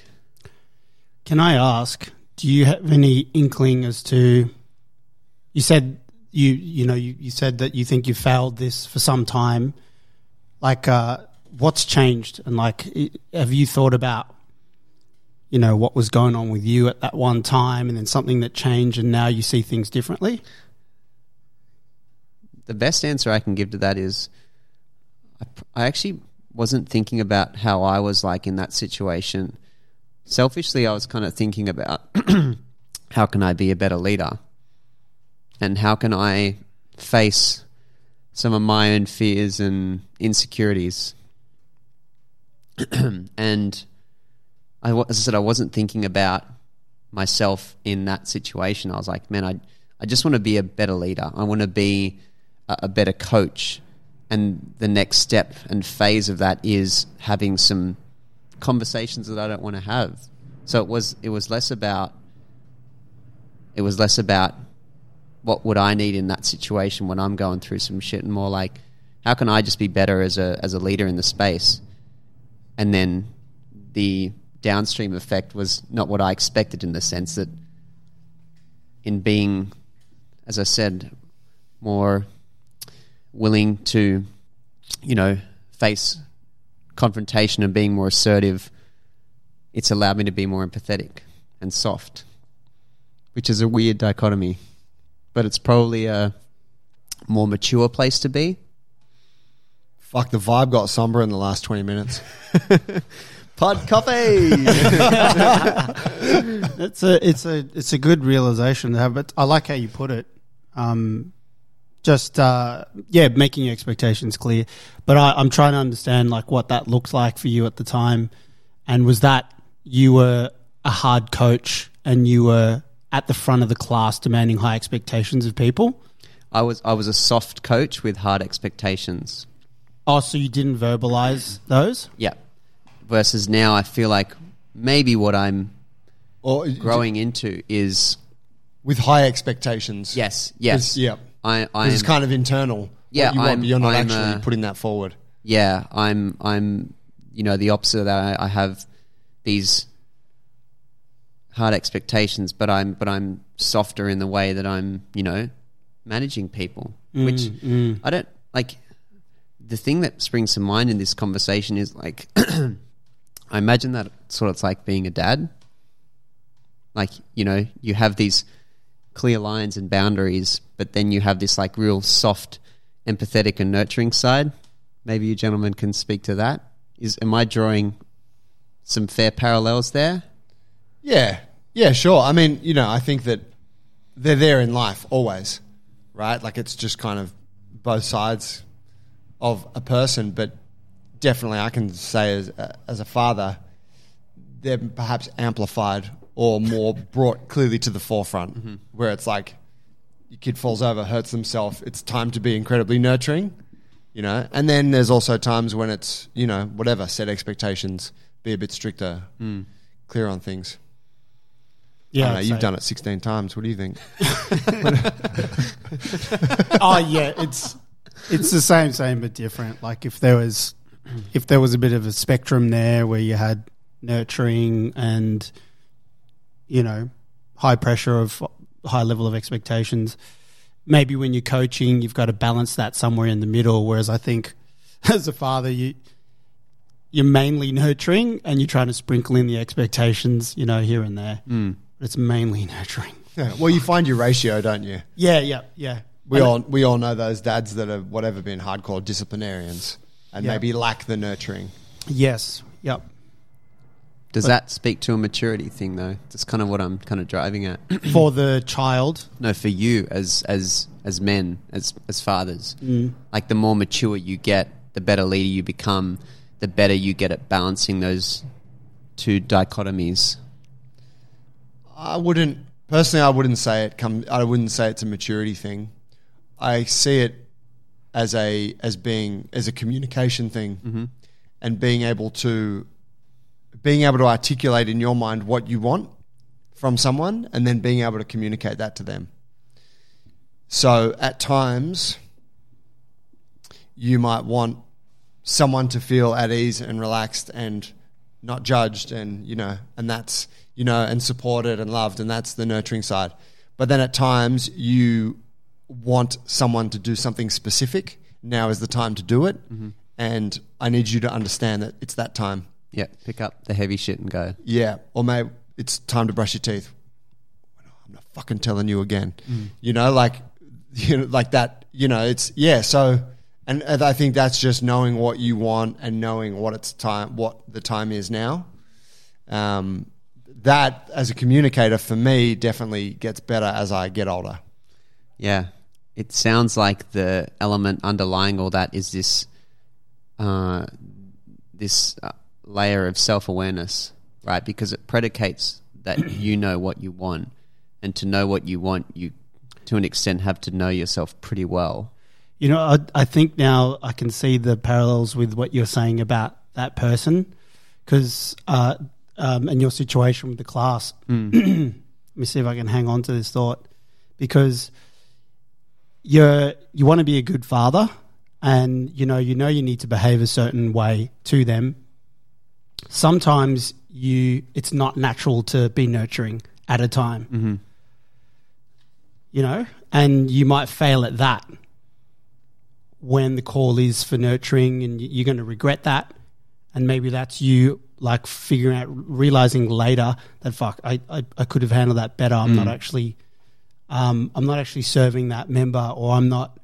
Can I ask? Do you have any inkling as to? You said you you know you, you said that you think you failed this for some time. Like, uh, what's changed? And like, have you thought about? You know what was going on with you at that one time, and then something that changed, and now you see things differently. the best answer I can give to that is I, I actually wasn't thinking about how I was like in that situation. Selfishly, I was kind of thinking about [clears throat] how can I be a better leader and how can I face some of my own fears and insecurities. [clears throat] and I, as I said, I wasn't thinking about myself in that situation. I was like, man, I, I just want to be a better leader. I want to be a, a better coach. And the next step and phase of that is having some conversations that I don't want to have. So it was it was less about it was less about what would I need in that situation when I'm going through some shit and more like how can I just be better as a as a leader in the space? And then the downstream effect was not what I expected in the sense that in being as I said more willing to you know face confrontation and being more assertive it's allowed me to be more empathetic and soft which is a weird dichotomy but it's probably a more mature place to be Fuck, the vibe got somber in the last 20 minutes. [laughs] Pod coffee! [laughs] It's a it's a it's a good realization to have, but I like how you put it. Um, just uh, yeah, making your expectations clear. But I, I'm trying to understand like what that looked like for you at the time, and was that you were a hard coach and you were at the front of the class demanding high expectations of people. I was I was a soft coach with hard expectations. Oh, so you didn't verbalize those? Yeah. Versus now I feel like maybe what I'm or growing into is with high expectations. yes, yes. It's- yeah. I 'Cause I'm It's kind of internal. Yeah, you want, I'm- but you're not I'm, actually uh, putting that forward. yeah, I'm I'm you know the opposite of that. I, I have these hard expectations, but I'm but I'm softer in the way that I'm you know managing people, mm, which mm. I don't like. The thing that springs to mind in this conversation is like, [clears throat] I imagine that sort of it's like being a dad. Like you know, you have these clear lines and boundaries, but then you have this like real soft, empathetic and nurturing side. Maybe you gentlemen can speak to that. Is am I drawing some fair parallels there? Yeah, yeah, sure. I mean, you know, I think that they're there in life always, right? Like it's just kind of both sides of a person, but definitely I can say as uh, as a father, they're perhaps amplified or more [laughs] brought clearly to the forefront, mm-hmm. where it's like your kid falls over, hurts themselves. It's time to be incredibly nurturing, you know. And then there's also times when it's you know whatever set expectations, be a bit stricter, mm. clear on things. I know, you've say. done it 16 times. What do you think? [laughs] oh yeah, it's it's the same, same but different. Like if there was if there was a bit of a spectrum there where you had nurturing and you know high pressure of high level of expectations, maybe when you're coaching, you've got to balance that somewhere in the middle. Whereas I think [laughs] as a father, you you're mainly nurturing and you're trying to sprinkle in the expectations, you know, here and there. Mm. But it's mainly nurturing. Yeah. Well, you find your ratio, don't you? Yeah, yeah, yeah. We And- all we all know those dads that have whatever been hardcore disciplinarians and Yeah. maybe lack the nurturing. Yes. Yep. Does that speak to a maturity thing though? That's kind of what I'm kind of driving at. [clears throat] For the child, no, for you as as as men, as as fathers, mm. like the more mature you get, the better leader you become, the better you get at balancing those two dichotomies. I wouldn't personally. I wouldn't say it come. I wouldn't say it's a maturity thing. I see it as a as being as a communication thing, mm-hmm. and being able to being able to articulate in your mind what you want from someone, and then being able to communicate that to them. So at times, you might want someone to feel at ease and relaxed and not judged and you know and that's you know and supported and loved and that's the nurturing side. But then at times you want someone to do something specific. Now is the time to do it. And i need you to understand that it's that time. Yeah, pick up the heavy shit and go. yeah or maybe it's time to brush your teeth. I'm not fucking telling you again. You know like [laughs] you know like that you know it's yeah so and and i think that's just knowing what you want and knowing what it's time what the time is now. Um that as a communicator for me definitely gets better as i get older Yeah, it sounds like the element underlying all that is this, uh, this uh, layer of self awareness, right? Because it predicates that [coughs] you know what you want, and to know what you want, you, to an extent, have to know yourself pretty well. You know, I, I think now I can see the parallels with what you're saying about that person, because uh, um, and your situation with the class. [clears throat] Let me see if I can hang on to this thought, because you're you want to be a good father, and you know you know you need to behave a certain way to them. Sometimes you it's not natural to be nurturing at a time, you know, and you might fail at that when the call is for nurturing and you're going to regret that and maybe that's you like figuring out realizing later that fuck i, I, I could have handled that better. I'm not actually um, i'm not actually serving that member or i'm not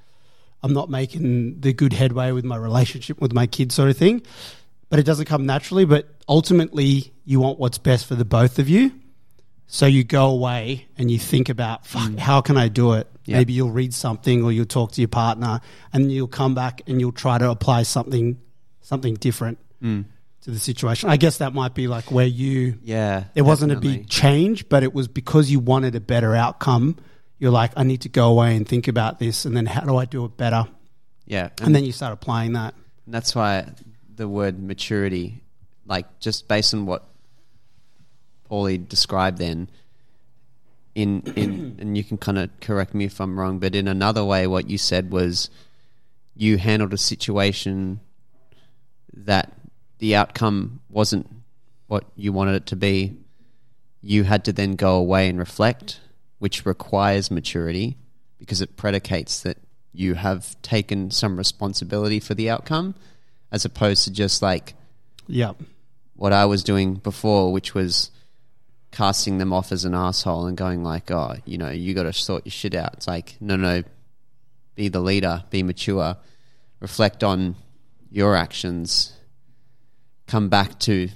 i'm not making the good headway with my relationship with my kids sort of thing. But it doesn't come naturally but ultimately you want what's best for the both of you. So you go away and you think about, fuck, how can I do it? Yeah. Maybe you'll read something or you'll talk to your partner and you'll come back and you'll try to apply something something different Mm. to the situation. I guess that might be like where you Yeah, it wasn't a big change, but it was because you wanted a better outcome. You're like, I need to go away and think about this and then how do I do it better? Yeah, And then you start applying that. And that's why the word maturity, like just based on what Pauly described then, in in [clears throat] and you can kind of correct me if I'm wrong, but in another way, what you said was you handled a situation that the outcome wasn't what you wanted it to be. You had to then go away and reflect, which requires maturity because it predicates that you have taken some responsibility for the outcome as opposed to just like Yeah. what I was doing before, which was casting them off as an asshole and going like, "Oh, you know, you got to sort your shit out." It's like, no, no, be the leader, be mature, reflect on your actions, come back to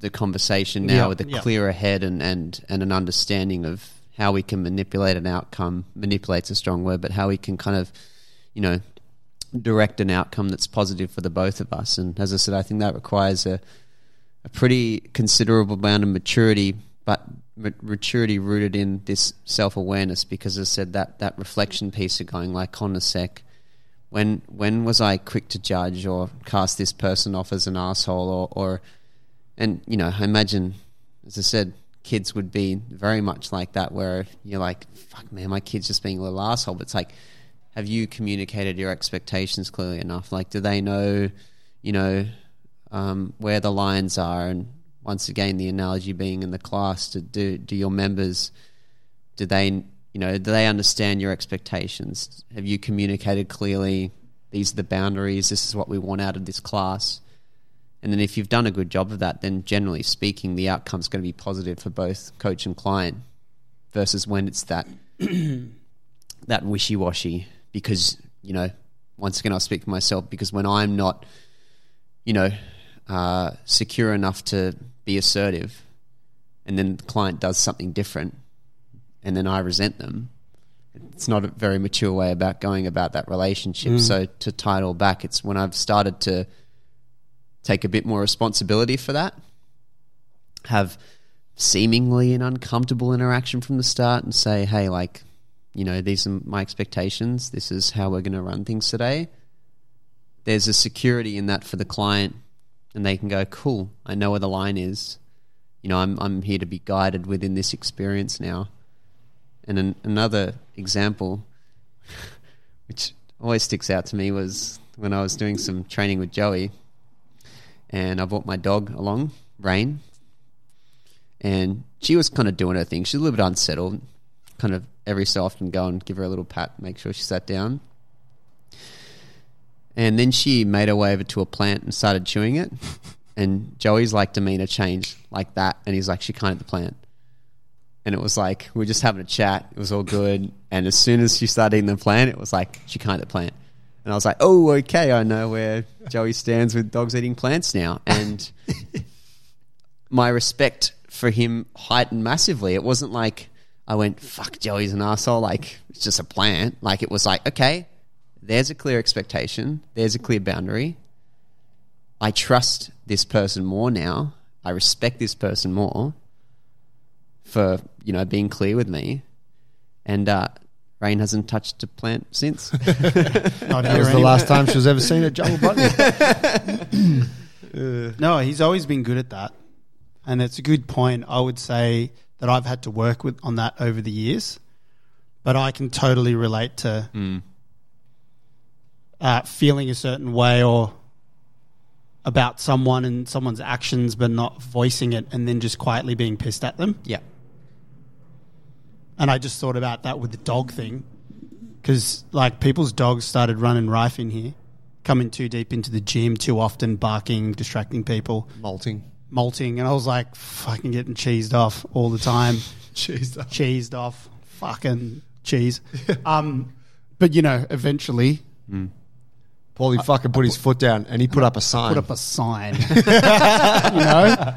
the conversation now Yeah, with a yeah. clearer head and, and and an understanding of how we can manipulate an outcome. Manipulate's a strong word, but how we can kind of, you know, direct an outcome that's positive for the both of us. And as I said, I think that requires a a pretty considerable amount of maturity, but maturity rooted in this self awareness. Because as I said, that that reflection piece of going like on a sec. When when was I quick to judge or cast this person off as an asshole or, or and you know I imagine as I said kids would be very much like that where you're like fuck man my kid's just being a little asshole. But it's like have you communicated your expectations clearly enough? Like do they know you know um, where the lines are? And once again the analogy being in the class to do do your members do they you know do they understand your expectations. Have you communicated clearly these are the boundaries this is what we want out of this class? And then if you've done a good job of that then generally speaking the outcome's going to be positive for both coach and client versus when it's that [clears throat] that wishy-washy because you know once again I'll speak for myself because when I'm not you know uh, secure enough to be assertive and then the client does something different and then I resent them. It's not a very mature way about going about that relationship. Mm. So to tie it all back it's when I've started to take a bit more responsibility for that have seemingly an uncomfortable interaction from the start and say hey like you know these are my expectations. This is how we're going to run things today. There's a security in that for the client and they can go cool i know where the line is. You know i'm, I'm here to be guided within this experience now and an, another example [laughs] which always sticks out to me was when I was doing some training with Joey, and I brought my dog along, Rain, and she was kind of doing her thing. She's a little bit unsettled. Kind of every so often go and give her a little pat, make sure she sat down. And then she made her way over to a plant and started chewing it. [laughs] And Joey's like demeanor changed like that, and he's like, "She can't the plant." And it was like we were just having a chat. It was all good. And as soon as she started eating the plant, it was like she can't eat the plant. And I was like, "Oh, okay, I know where Joey stands with dogs eating plants now." And [laughs] my respect for him heightened massively. It wasn't like I went, "Fuck, Joey's an asshole." Like it's just a plant. Like it was like, okay, there's a clear expectation. There's a clear boundary. I trust this person more now. I respect this person more for you know being clear with me. And uh, Rain hasn't touched a plant since. [laughs] Not [laughs] That here was the last time she was ever seen at Jungle Button. [laughs] No, he's always been good at that, and it's a good point. I would say that I've had to work with on that over the years, but I can totally relate to uh, feeling a certain way or about someone and someone's actions, but not voicing it, and then just quietly being pissed at them. yeah. And I just thought about that with the dog thing, because like people's dogs started running rife in here, coming too deep into the gym too often, barking, distracting people Molting. molting, and I was like fucking getting cheesed off all the time. [laughs] cheesed off, cheesed off, fucking cheese. [laughs] um, but you know, eventually Pauly fucking put his foot down and he put up a sign. put up a sign. [laughs] you know,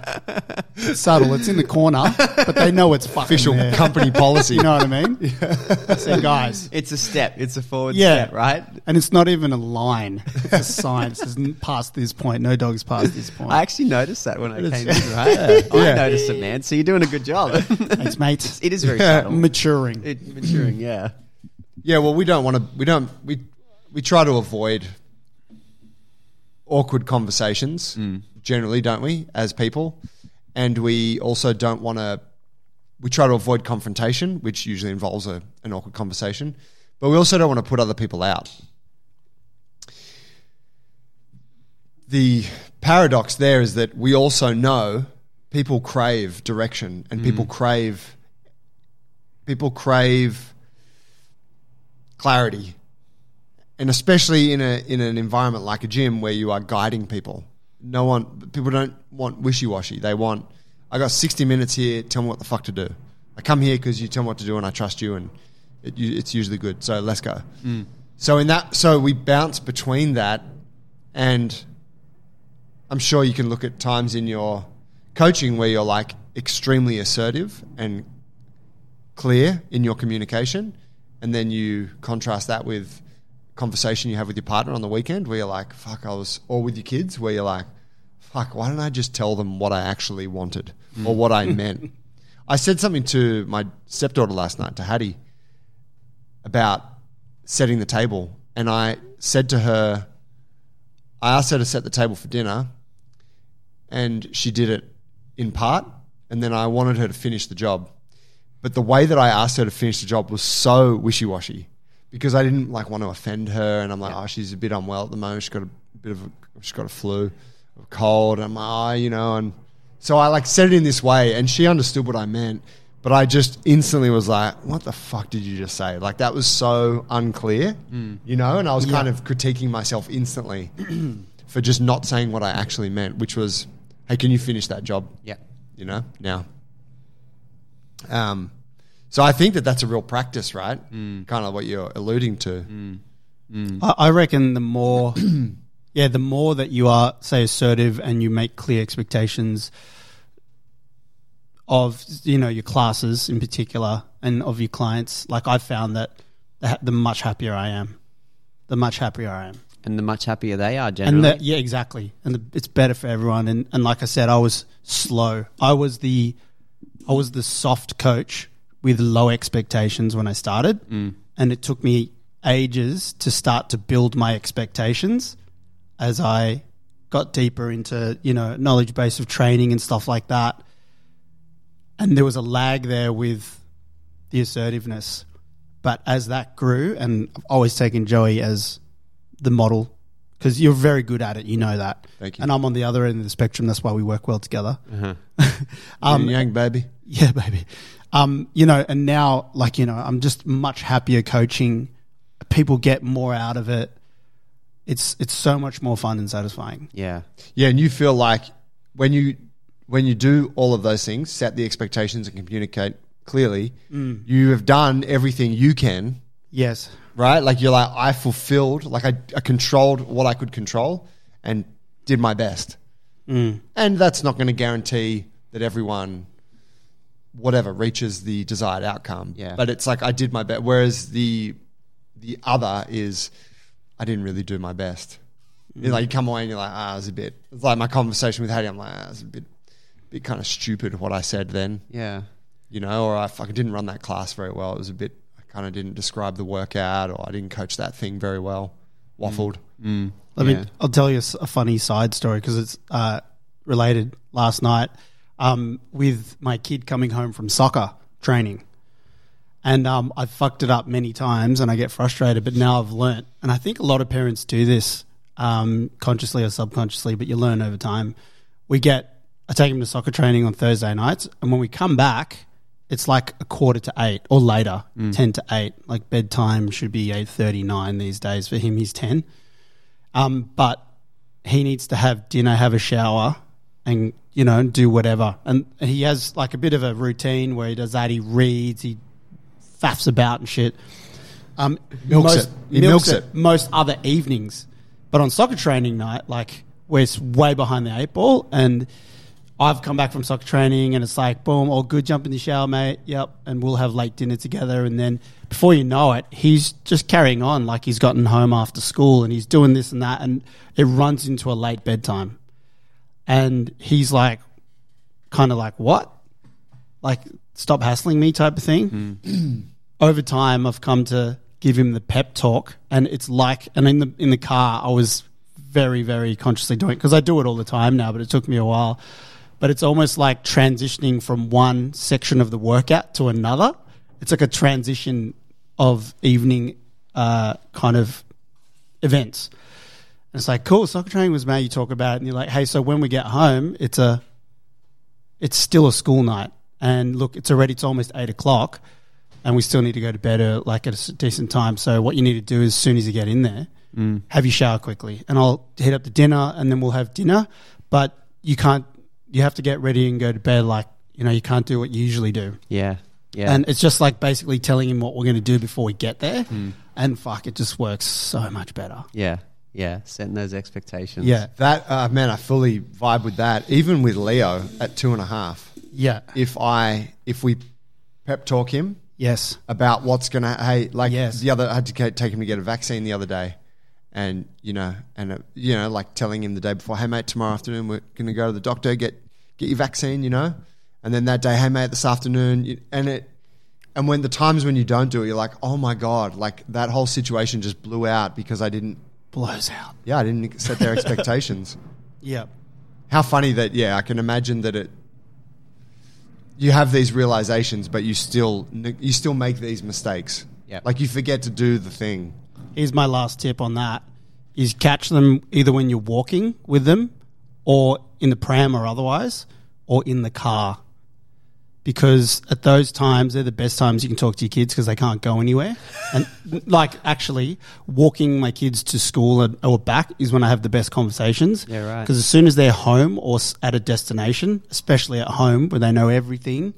it's subtle. It's in the corner, but they know it's fucking official there. company policy. [laughs] You know what I mean? [laughs] I said, guys. It's a step. It's a forward Yeah. step, right? And it's not even a line. It's a sign. It says past this point. No dogs past this point. I actually noticed that when I It's- came in, right? I Yeah. noticed it, man. So you're doing a good job. Thanks, mate. it is very Yeah. subtle. Maturing. It, maturing, yeah. Yeah, well, we don't want to. We don't. We we try to avoid awkward conversations mm. generally, don't we, as people? And we also don't want to. We try to avoid confrontation, which usually involves a, an awkward conversation. But we also don't want to put other people out. The paradox there is that we also know people crave direction and mm. people crave people crave clarity and especially in a in an environment like a gym where you are guiding people. No one people don't want wishy-washy. They want i got 60 minutes here tell me what the fuck to do. I come here because you tell me what to do and i trust you and it, you- it's usually good. So let's go. Mm. So in that so we bounce between that and i'm sure you can look at times in your coaching where you're like extremely assertive and clear in your communication, and then you contrast that with conversation you have with your partner on the weekend where you're like, fuck, I was, or with your kids where you're like, fuck, why don't I just tell them what I actually wanted mm. or what I [laughs] meant? I said something to my stepdaughter last night, to Hattie, about setting the table. And I said to her, I asked her to set the table for dinner, and she did it in part. And then I wanted her to finish the job. But the way that I asked her to finish the job was so wishy washy because I didn't like want to offend her. And I'm like, oh, she's a bit unwell at the moment. She's got a bit of a, she's got a flu, a cold. And I'm like, oh, you know, and so I like said it in this way, and she understood what I meant. But I just instantly was like, what the fuck did you just say? Like that was so unclear, you know. And I was kind of critiquing myself instantly [clears throat] for just not saying what I actually meant, which was, hey, can you finish that job? Yeah. you know, now. Um, so I think that that's a real practice, right? Mm. Kind of what you're alluding to. Mm. Mm. I, I reckon the more, [clears throat] yeah, the more that you are, say, assertive and you make clear expectations of, you know, your classes in particular and of your clients, like I've found that the, the much happier I am, the much happier I am. And the much happier they are And generally. the, yeah, exactly. And the, it's better for everyone. And, and like I said, I was slow. I was the, I was the soft coach with low expectations when I started, and it took me ages to start to build my expectations as I got deeper into you know knowledge base of training and stuff like that. And there was a lag there with the assertiveness, But as that grew, and I've always taken Joey as the model because you're very good at it. You know that. Thank you. And I'm on the other end of the spectrum. That's why we work well together. Uh-huh. [laughs] Um, yang, baby. yeah, baby. Um, you know, and now, like, you know, I'm just much happier coaching. People get more out of it. It's it's so much more fun and satisfying. Yeah. Yeah, and you feel like when you when you do all of those things, set the expectations and communicate clearly, Mm. you have done everything you can, Yes. right? Like you're like I fulfilled, like I, I controlled what I could control and did my best. Mm. And that's not going to guarantee that everyone whatever reaches the desired outcome. Yeah. But it's like I did my best whereas the the other is I didn't really do my best. You know, like you come away and you're like, ah, it's a bit. It's like my conversation with Hattie. I'm like, ah, it's a bit, bit kind of stupid what I said then. Yeah. You know, or I fucking didn't run that class very well. It was a bit. I kind of didn't describe the workout, or I didn't coach that thing very well. Waffled. Mm. Let yeah. me. I'll tell you a funny side story because it's uh, related. Last night, um, with my kid coming home from soccer training, and um, I fucked it up many times, and I get frustrated. But now I've learnt, and I think a lot of parents do this um, consciously or subconsciously, but you learn over time. We get. I take him to soccer training on Thursday nights, and when we come back, it's like a quarter to eight or later, ten to eight. Like bedtime should be eight thirty nine these days for him. He's ten. Um, but he needs to have dinner, have a shower, and you know, do whatever. And he has like a bit of a routine where he does that. He reads, he faffs about and shit. Um, Milks most, it. He milks it. most other evenings, but on soccer training night, like we're way behind the eight ball, and I've come back from soccer training, and it's like boom, all good, jump in the shower, mate. Yep, and we'll have late dinner together, and then before you know it, he's just carrying on like he's gotten home after school, and he's doing this and that, and it runs into a late bedtime, and he's like, kind of like what, like stop hassling me type of thing. [clears throat] Over time I've come to give him the pep talk. And it's like and in the in the car I was very very consciously doing because I do it all the time now but it took me a while. But it's almost like transitioning from one section of the workout to another. It's like a transition of evening uh, kind of events and it's like cool soccer training was made you talk about it and you're like hey so when we get home it's a it's still a school night and look it's already it's almost eight o'clock and we still need to go to bed uh, like at a decent time. So what you need to do is, as soon as you get in there, have your shower quickly, and I'll head up to dinner, and then we'll have dinner. But you can't. You have to get ready and go to bed. Like you know, you can't do what you usually do. Yeah. Yeah. And it's just like basically telling him what we're going to do before we get there. And fuck, it just works so much better. yeah. Yeah. Setting those expectations. Yeah, That uh, man, I fully vibe with that. Even with Leo at two and a half, yeah, if I if we pep talk him yes, about what's gonna hey like Yes. the other I had to take him to get a vaccine the other day, and you know and uh, you know like telling him the day before, hey mate, tomorrow afternoon we're gonna go to the doctor get get your vaccine, you know, and then that day, hey mate, this afternoon, and it. And when the times when you don't do it, you're like, oh my god, like that whole situation just blew out because I didn't, blows out. yeah, I didn't set their expectations. [laughs] Yeah, How funny that, yeah, I can imagine that it. You have these realizations, but you still you still make these mistakes. Yeah, Like you forget to do the thing. here's my last tip on that is catch them either when you're walking with them or in the pram or otherwise or in the car because at those times they're the best times you can talk to your kids because they can't go anywhere. And [laughs] like actually walking my kids to school and, or back is when i have the best conversations. Yeah, right. because as soon as they're home or at a destination especially at home where they know everything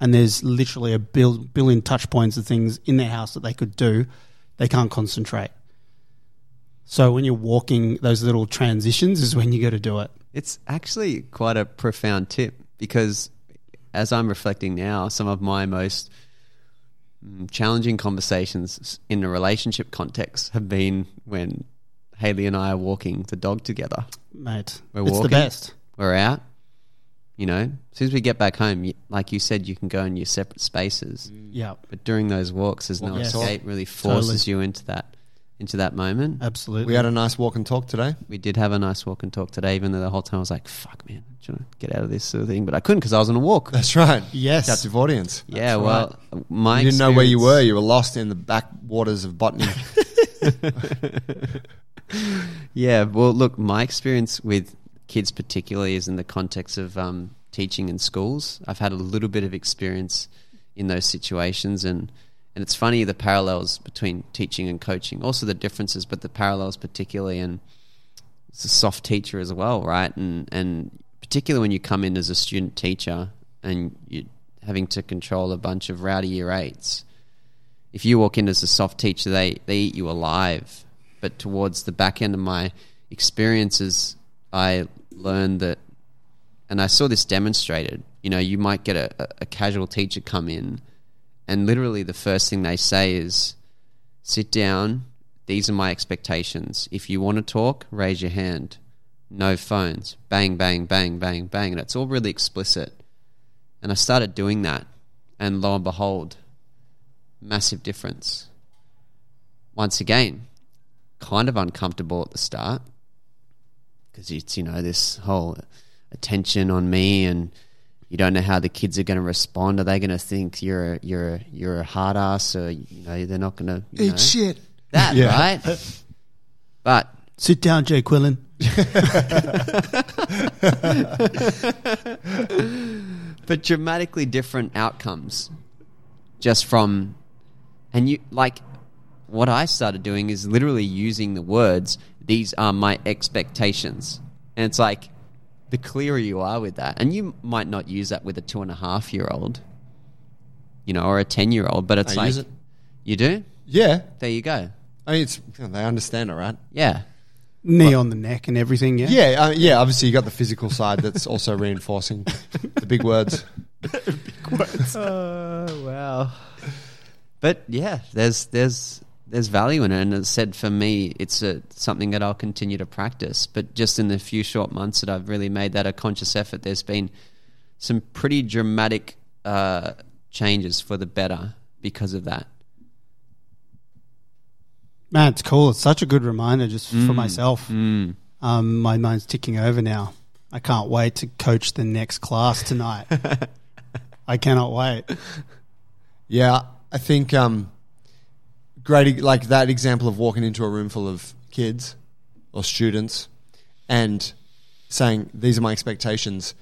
and there's literally a bil- billion touch points of things in their house that they could do they can't concentrate. So when you're walking those little transitions is when you got to do it. It's actually quite a profound tip because as I'm reflecting now, some of my most mm, challenging conversations in a relationship context have been when Haley and I are walking the dog together. mate We're it's walking. the best We're out. You know, as soon as we get back home, you, like you said, you can go in your separate spaces. yeah But during those walks, there's no Yes. escape. Really forces Totally. you into that into that moment. Absolutely. We had a nice walk and talk today. We did have a nice walk and talk today, even though the whole time I was like, "Fuck, man, I'm trying to get out of this sort of thing," but I couldn't because I was on a walk. That's right. Yes. Captive audience. yeah, well, my you didn't know where you were. You were lost in the backwaters of botany. [laughs] [laughs] Yeah, well, look, my experience with kids, particularly, is in the context of um, teaching in schools. I've had a little bit of experience in those situations, and and it's funny the parallels between teaching and coaching, also the differences, but the parallels particularly, and it's a soft teacher as well, right? And and particularly when you come in as a student teacher and you're having to control a bunch of rowdy year eights. If you walk in as a soft teacher, they, they eat you alive. But towards the back end of my experiences, I learned that, and I saw this demonstrated. You know, you might get a, a- a casual teacher come in, and literally the first thing they say is, sit down. These are my expectations. If you want to talk, raise your hand. No phones. Bang, bang, bang, bang, bang. And it's all really explicit. And I started doing that. And lo and behold, massive difference. Once again, kind of uncomfortable at the start because it's, you know, this whole attention on me and you don't know how the kids are going to respond. Are they going to think you're a, you're a, you're a hard ass or, you know, they're not going to, you know, shit. that, Yeah. right? But Sit down, Jay Quillen. [laughs] but dramatically different outcomes just from and you like what I started doing is literally using the words these are my expectations and it's like the clearer you are with that and you might not use that with a two and a half year old you know or a ten year old but it's I like use it. you do Yeah. there you go I mean, it's, they understand it, right? yeah Knee on the neck and everything, yeah? Yeah, uh, yeah. Obviously, you got the physical side that's also [laughs] reinforcing the big words. [laughs] [laughs] Oh wow! But yeah, there's there's there's value in it, and as said for me, it's a, something that I'll continue to practice. But just in the few short months that I've really made that a conscious effort, there's been some pretty dramatic uh, changes for the better because of that. Man, it's cool. It's such a good reminder just for myself. Mm. Um, my mind's ticking over now. I can't wait to coach the next class tonight. [laughs] I cannot wait. Yeah, I think um, great like that example of walking into a room full of kids or students and saying these are my expectations.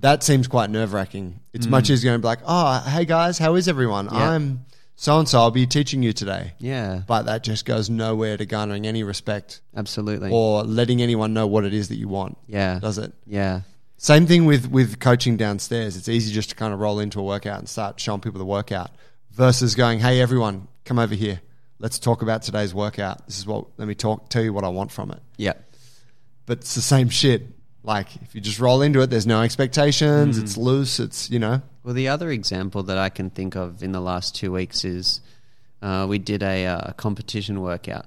That seems quite nerve wracking. It's much mm. easier to be like, oh, hey guys, how is everyone? Yeah. I'm so and so. I'll be teaching you today. Yeah, But that just goes nowhere to garnering any respect absolutely. or letting anyone know what it is that you want. yeah, Does it? yeah, Same thing with with coaching downstairs. It's easy just to kind of roll into a workout and start showing people the workout versus going, "Hey everyone, come over here. Let's talk about today's workout. This is what let me talk tell you what I want from it." yeah. But it's the same shit. Like if you just roll into it, there's no expectations. It's loose. It's you know. Well, the other example that I can think of in the last two weeks is uh, we did a uh, competition workout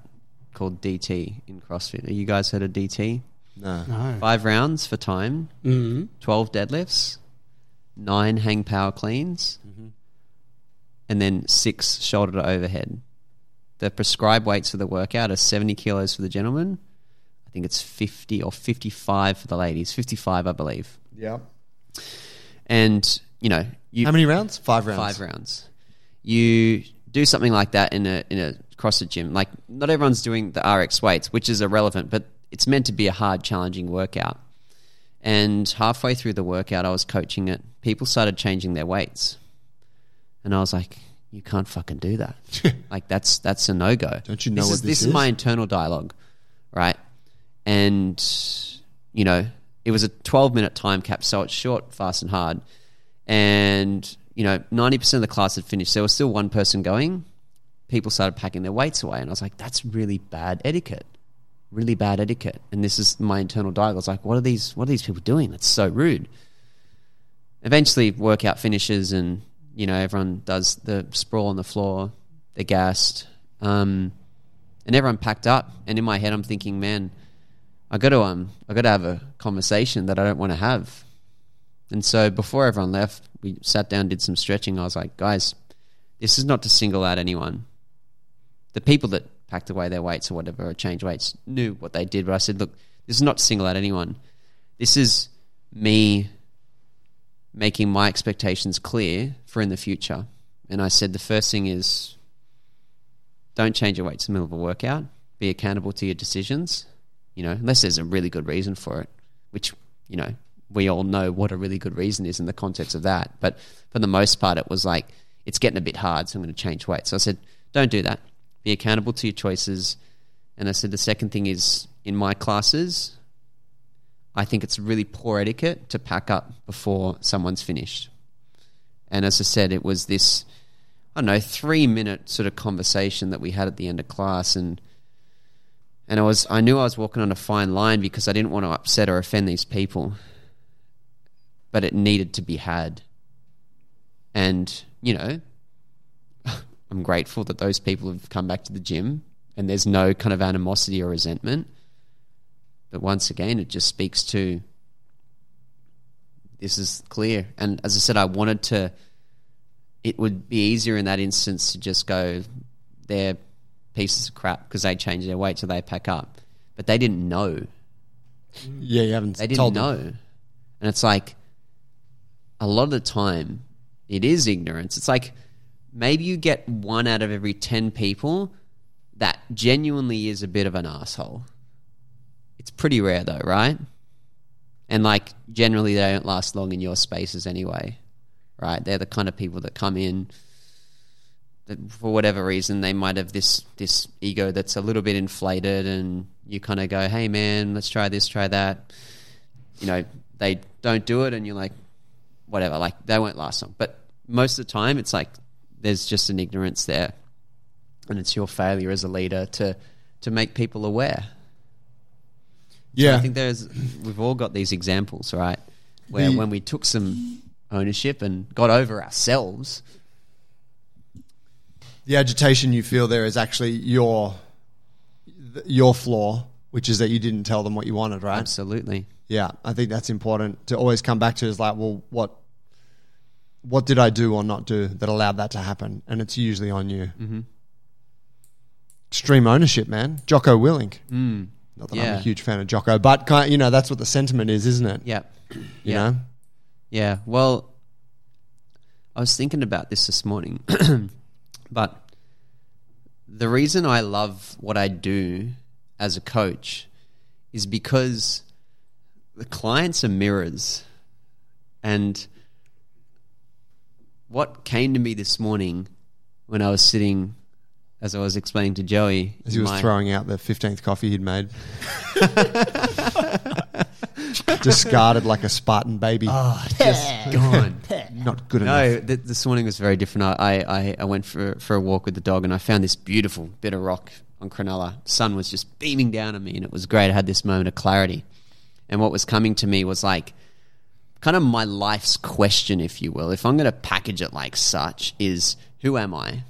called DT in CrossFit. Are you guys heard of DT? No. No. Five rounds for time, Mm-hmm. 12 deadlifts, nine hang power cleans, and then six shoulder to overhead. The prescribed weights for the workout are 70 kilos for the gentleman. I think it's 50 or 55 for the ladies. 55, I believe. Yeah. And, you know, you How many rounds? Five rounds. five rounds. You do something like that in a in a CrossFit gym. Like not everyone's doing the RX weights, which is irrelevant, but it's meant to be a hard, challenging workout. And halfway through the workout, I was coaching it. People started changing their weights, and I was like, "You can't fucking do that. [laughs] like that's that's a no go. Don't you know this what is, this this is? is my internal dialogue, right? And you know, it was a twelve minute time cap, so it's short, fast, and hard. And you know, ninety percent of the class had finished. There was still one person going. People started packing their weights away, and I was like, "That's really bad etiquette." Really bad etiquette, and this is my internal dialogue. I was like, "What are these? What are these people doing? That's so rude." Eventually, workout finishes, and you know everyone does the sprawl on the floor. They're gassed, um, and everyone packed up. And in my head, I'm thinking, "Man, I got to um, I got to have a conversation that I don't want to have." And so before everyone left, we sat down, did some stretching. I was like, "Guys, this is not to single out anyone. The people that packed away their weights or whatever, or changed weights, knew what they did. But I said, look, this is not to single out anyone. This is me making my expectations clear for in the future. And I said the first thing is don't change your weights in the middle of a workout. Be accountable to your decisions, you know, unless there's a really good reason for it, which, you know, we all know what a really good reason is in the context of that. But for the most part, it was like, it's getting a bit hard, so I'm going to change weight. So I said, don't do that. Be accountable to your choices. And I said, the second thing is in my classes, I think it's really poor etiquette to pack up before someone's finished. And as I said, it was this, I don't know, three minute sort of conversation that we had at the end of class. And and I was I knew I was walking on a fine line because I didn't want to upset or offend these people. But it needed to be had. And, you know, [laughs] I'm grateful that those people have come back to the gym and there's no kind of animosity or resentment. But once again, it just speaks to this is clear. And as I said, I wanted to, it would be easier in that instance to just go, they're pieces of crap because they change their weight so they pack up. But they didn't know. Yeah, you haven't They didn't told know. them. And it's like, a lot of the time, it is ignorance. It's like maybe you get one out of every 10 people that genuinely is a bit of an asshole. It's pretty rare though, right? And like generally they don't last long in your spaces anyway, right? They're the kind of people that come in that for whatever reason they might have this this ego that's a little bit inflated and you kind of go, "Hey man, let's try this, try that." You know, they don't do it and you're like whatever, like they won't last long. But most of the time it's like there's just an ignorance there. And it's your failure as a leader to to make people aware. Yeah, I think there's we've all got these examples, right? Where The- when we took some ownership and got over ourselves, the agitation you feel there is actually your your flaw, which is that you didn't tell them what you wanted, right? absolutely. Yeah, I think that's important to always come back to. Is like, well, what what did I do or not do that allowed that to happen? And it's usually on you. Mm-hmm. Extreme ownership, man. Jocko Willink. Mm. Not that I'm Yeah. a huge fan of Jocko, but kind you know that's what the sentiment is, isn't it? Yeah. You yeah. know. Yeah. Well, I was thinking about this this morning, [clears throat] but the reason I love what I do as a coach is because the clients are mirrors. And what came to me this morning when I was sitting, as I was explaining to Joey, As he was my- throwing out the fifteenth coffee he'd made, [laughs] discarded like a Spartan baby. Ah, just gone. [laughs] Not good enough. No, enough. th- this morning was very different. I, I, I went for, for a walk with the dog and I found this beautiful bit of rock on Cronulla. Sun was just beaming down on me and it was great. I had this moment of clarity. And what was coming to me was like kind of my life's question, if you will. If I'm going to package it like such, is who am I?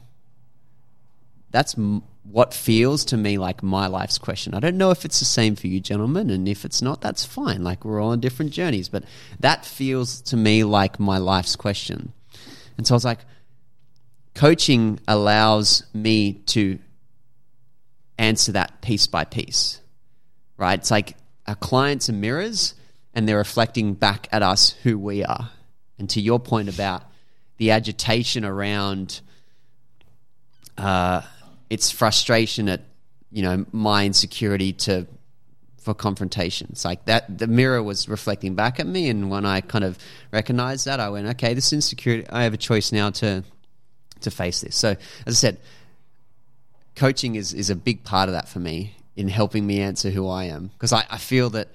That's m- what feels to me like my life's question. I don't know if it's the same for you, gentlemen, and if it's not, that's fine. Like we're all on different journeys, but that feels to me like my life's question. And so I was like, coaching allows me to answer that piece by piece, right? It's like our clients are mirrors and they're reflecting back at us who we are. And to your point about the agitation around uh, its frustration at you know my insecurity to for confrontation. It's like that the mirror was reflecting back at me, and when I kind of recognized that, I went, okay, this insecurity. I have a choice now to to face this. So, as I said, coaching is is a big part of that for me in helping me answer who I am because I, I feel that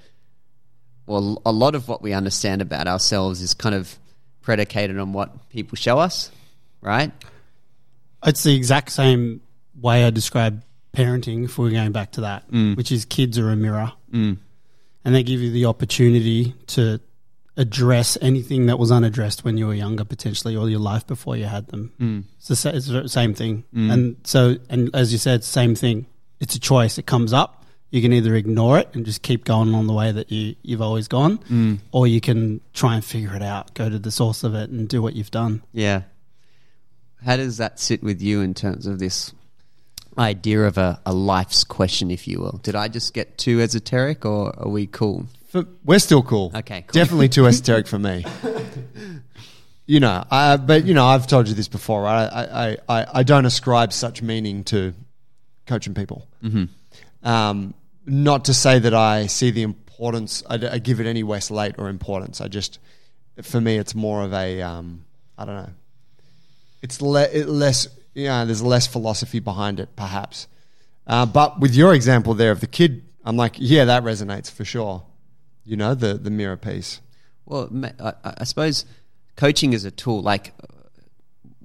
well, a lot of what we understand about ourselves is kind of predicated on what people show us, right? It's the exact same way I describe parenting, if we're going back to that, which is kids are a mirror. Mm. And they give you the opportunity to address anything that was unaddressed when you were younger, potentially, or your life before you had them. Mm. It's the, it's the same thing. And so, and as you said, same thing. It's a choice. It comes up. You can either ignore it and just keep going on the way that you, you've always gone, or you can try and figure it out, go to the source of it, and do what you've done. Yeah. How does that sit with you in terms of this idea of a, a life's question, if you will. Did I just get too esoteric, or are we cool? For, we're still cool. Okay, cool. Definitely too esoteric for me. [laughs] You know, I, but you know, I've told you this before. Right? I, I, I, I don't ascribe such meaning to coaching people. Mm-hmm. Um, not to say that I see the importance. I, I give it any less weight or importance. I just, for me, it's more of a, um, I don't know. It's le- it less. You know, there's less philosophy behind it, perhaps. Uh, but with your example there of the kid, I'm like, yeah, that resonates for sure. You know, the the mirror piece. Well, I, suppose coaching is a tool. Like,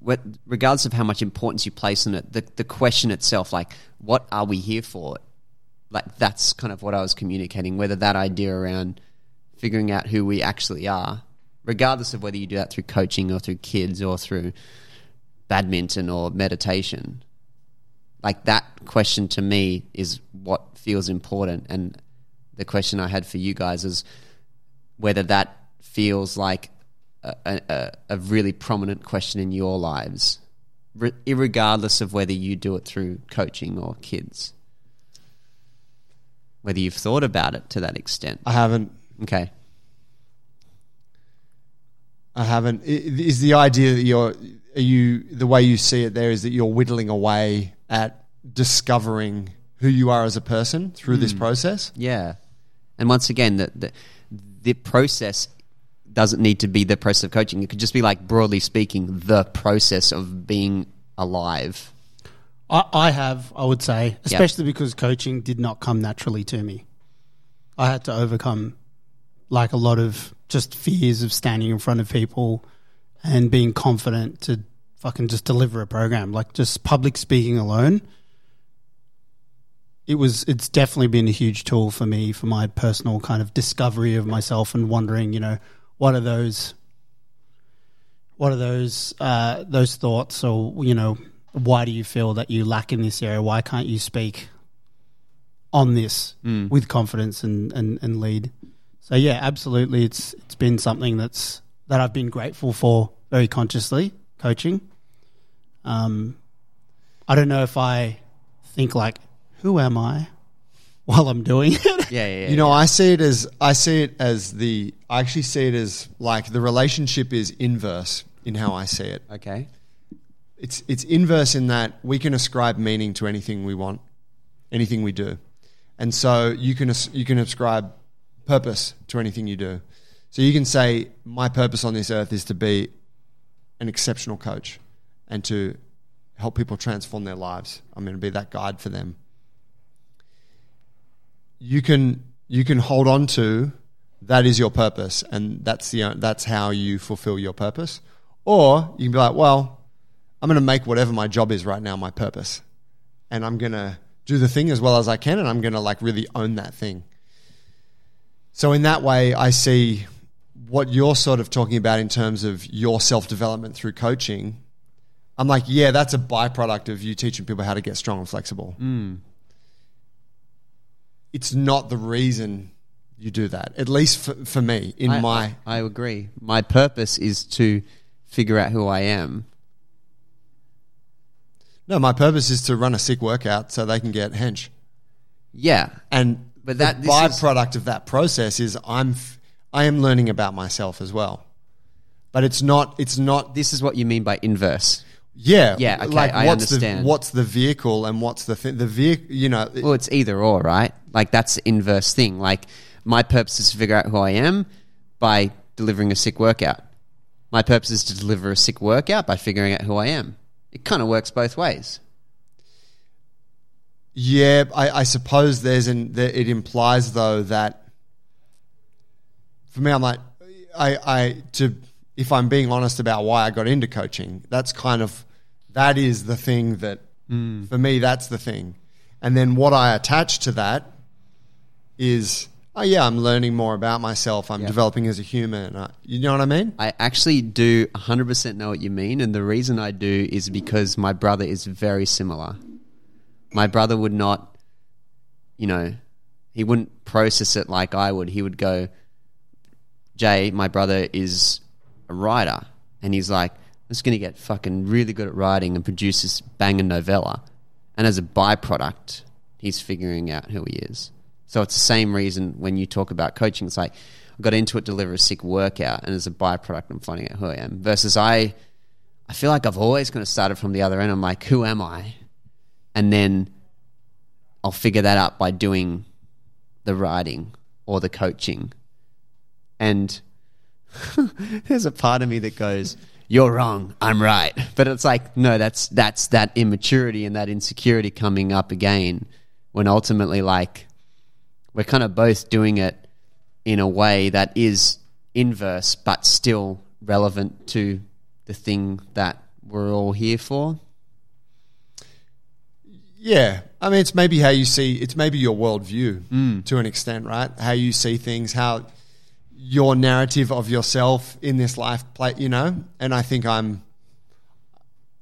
uh, regardless of how much importance you place on it, the the question itself, like, what are we here for? Like, that's kind of what I was communicating. Whether that idea around figuring out who we actually are, regardless of whether you do that through coaching or through kids or through badminton or meditation, like that question to me is what feels important. And the question I had for you guys is whether that feels like a, a, a really prominent question in your lives, re- regardless of whether you do it through coaching or kids. Whether you've thought about it to that extent. I haven't. Okay. I haven't. Is the idea that you're are you the way you see it there is that you're whittling away at discovering who you are as a person through this hmm. process? Yeah. And once again, the, the, the process doesn't need to be the process of coaching. It could just be like, broadly speaking, the process of being alive. I, I have, I would say, especially because coaching did not come naturally to me. I had to overcome like a lot of just fears of standing in front of people and being confident to fucking just deliver a program. Like just public speaking alone. It was it's definitely been a huge tool for me for my personal kind of discovery of myself and wondering, you know, what are those what are those uh, those thoughts or you know why do you feel that you lack in this area why can't you speak on this with confidence and, and, and lead so yeah absolutely it's it's been something that's that I've been grateful for very consciously coaching um I don't know if I think like who am I [laughs] while I'm doing it Yeah, yeah, yeah. You know, I see it as I see it as the I actually see it as like the relationship is inverse in how I see it. okay. It's it's inverse in that we can ascribe meaning to anything we want, anything we do, and so you can you can ascribe purpose to anything you do. So you can say my purpose on this earth is to be an exceptional coach and to help people transform their lives. I'm going to be that guide for them. You can you can hold on to that is your purpose and that's the that's how you fulfill your purpose. Or you can be like, well, I'm going to make whatever my job is right now my purpose. And I'm going to do the thing as well as I can and I'm going to like really own that thing. So in that way, I see what you're sort of talking about in terms of your self-development through coaching. I'm like, yeah, that's a byproduct of you teaching people how to get strong and flexible. Hmm. It's not the reason you do that. At least for, for me, in I, my I, I agree. My purpose is to figure out who I am. no, my purpose is to run a sick workout so they can get hench. Yeah. And But the that- is- byproduct of that process is I'm f- I am learning about myself as well. But it's not it's not This is what you mean by inverse. yeah Yeah, okay, like I what's understand. the what's the vehicle and what's the thing the vehicle you know Well, it's either or, right? Like that's the inverse thing. Like my purpose is to figure out who I am by delivering a sick workout. My purpose is to deliver a sick workout by figuring out who I am. It kind of works both ways. Yeah, I, I suppose there's an there, it implies though that for me, I'm like I I to if I'm being honest about why I got into coaching, that's kind of that is the thing that for me that's the thing, and then what I attach to that is oh yeah, I'm learning more about myself. I'm Yeah. developing as a human. Uh, you know what I mean? I actually do 100% know what you mean. And the reason I do is because my brother is very similar. My brother would not, you know, he wouldn't process it like I would. He would go, Jay, my brother is a writer. And he's like, I'm just going to get fucking really good at writing and produce this banging novella. and as a byproduct, he's figuring out who he is. So it's the same reason when you talk about coaching. It's like I got into it, deliver a sick workout, and as a byproduct, I'm finding out who I am. Versus I, I feel like I've always kind of started from the other end. I'm like, who am I? And then I'll figure that out by doing the writing or the coaching. And [laughs] there's a part of me that goes, "You're wrong, I'm right," but it's like, no, that's that's that immaturity and that insecurity coming up again. When ultimately, like, we're kind of both doing it in a way that is inverse, but still relevant to the thing that we're all here for. Yeah, I mean, it's maybe how you see. It's maybe your worldview mm. to an extent, right? How you see things, how your narrative of yourself in this life play. You know, and I think I'm.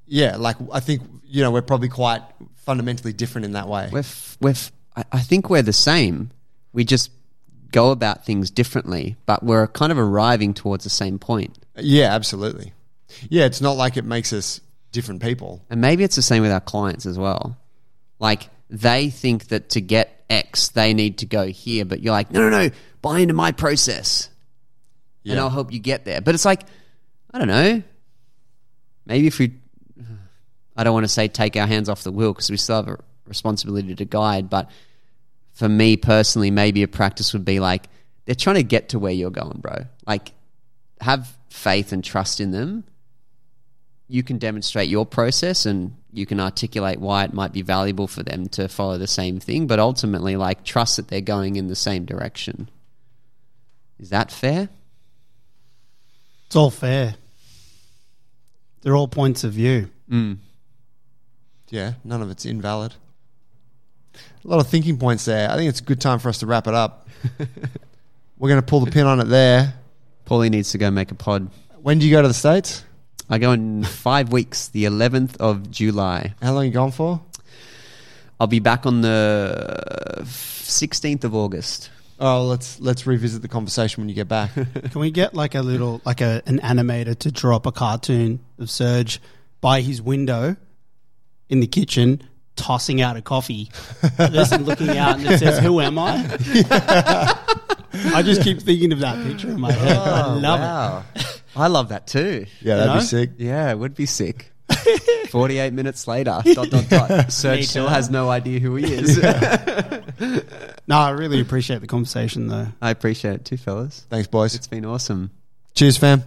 Yeah, like I think you know we're probably quite fundamentally different in that way. We're, f- we're f- I I think we're the same. We just go about things differently, but we're kind of arriving towards the same point. Yeah, absolutely. Yeah, it's not like it makes us different people. And maybe it's the same with our clients as well. Like they think that to get X, they need to go here, but you're like, no, no, no, buy into my process and I'll help you get there. But it's like, I don't know. Maybe if we, [sighs] I don't want to say take our hands off the wheel because we still have a responsibility to guide. But for me personally, maybe a practice would be like, they're trying to get to where you're going, bro. Like, have faith and trust in them you can demonstrate your process and you can articulate why it might be valuable for them to follow the same thing, but ultimately, like, trust that they're going in the same direction. Is that fair? It's all fair. They're all points of view. Mm. Yeah, none of it's invalid. A lot of thinking points there. I think it's a good time for us to wrap it up. [laughs] We're going to pull the pin on it there. Pauly needs to go make a pod. When do you go to the States? I go in five weeks, the 11th of July. How long are you gone for? I'll be back on the 16th of August. Oh, let's let's revisit the conversation when you get back. [laughs] Can we get like a little, like a, an animator to drop a cartoon of Serge by his window in the kitchen, tossing out a coffee, just looking out, and it says, "Who am I?" [laughs] I just keep thinking of that picture in my head. I oh, love it. I love that too. yeah, that'd know? be sick. Yeah, it would be sick. 48 minutes later, [laughs] dot, dot, dot. [laughs] Serge still has no idea who he is. [laughs] No, I really appreciate the conversation though. I appreciate it too, fellas. Thanks, boys. It's been awesome. Cheers, fam.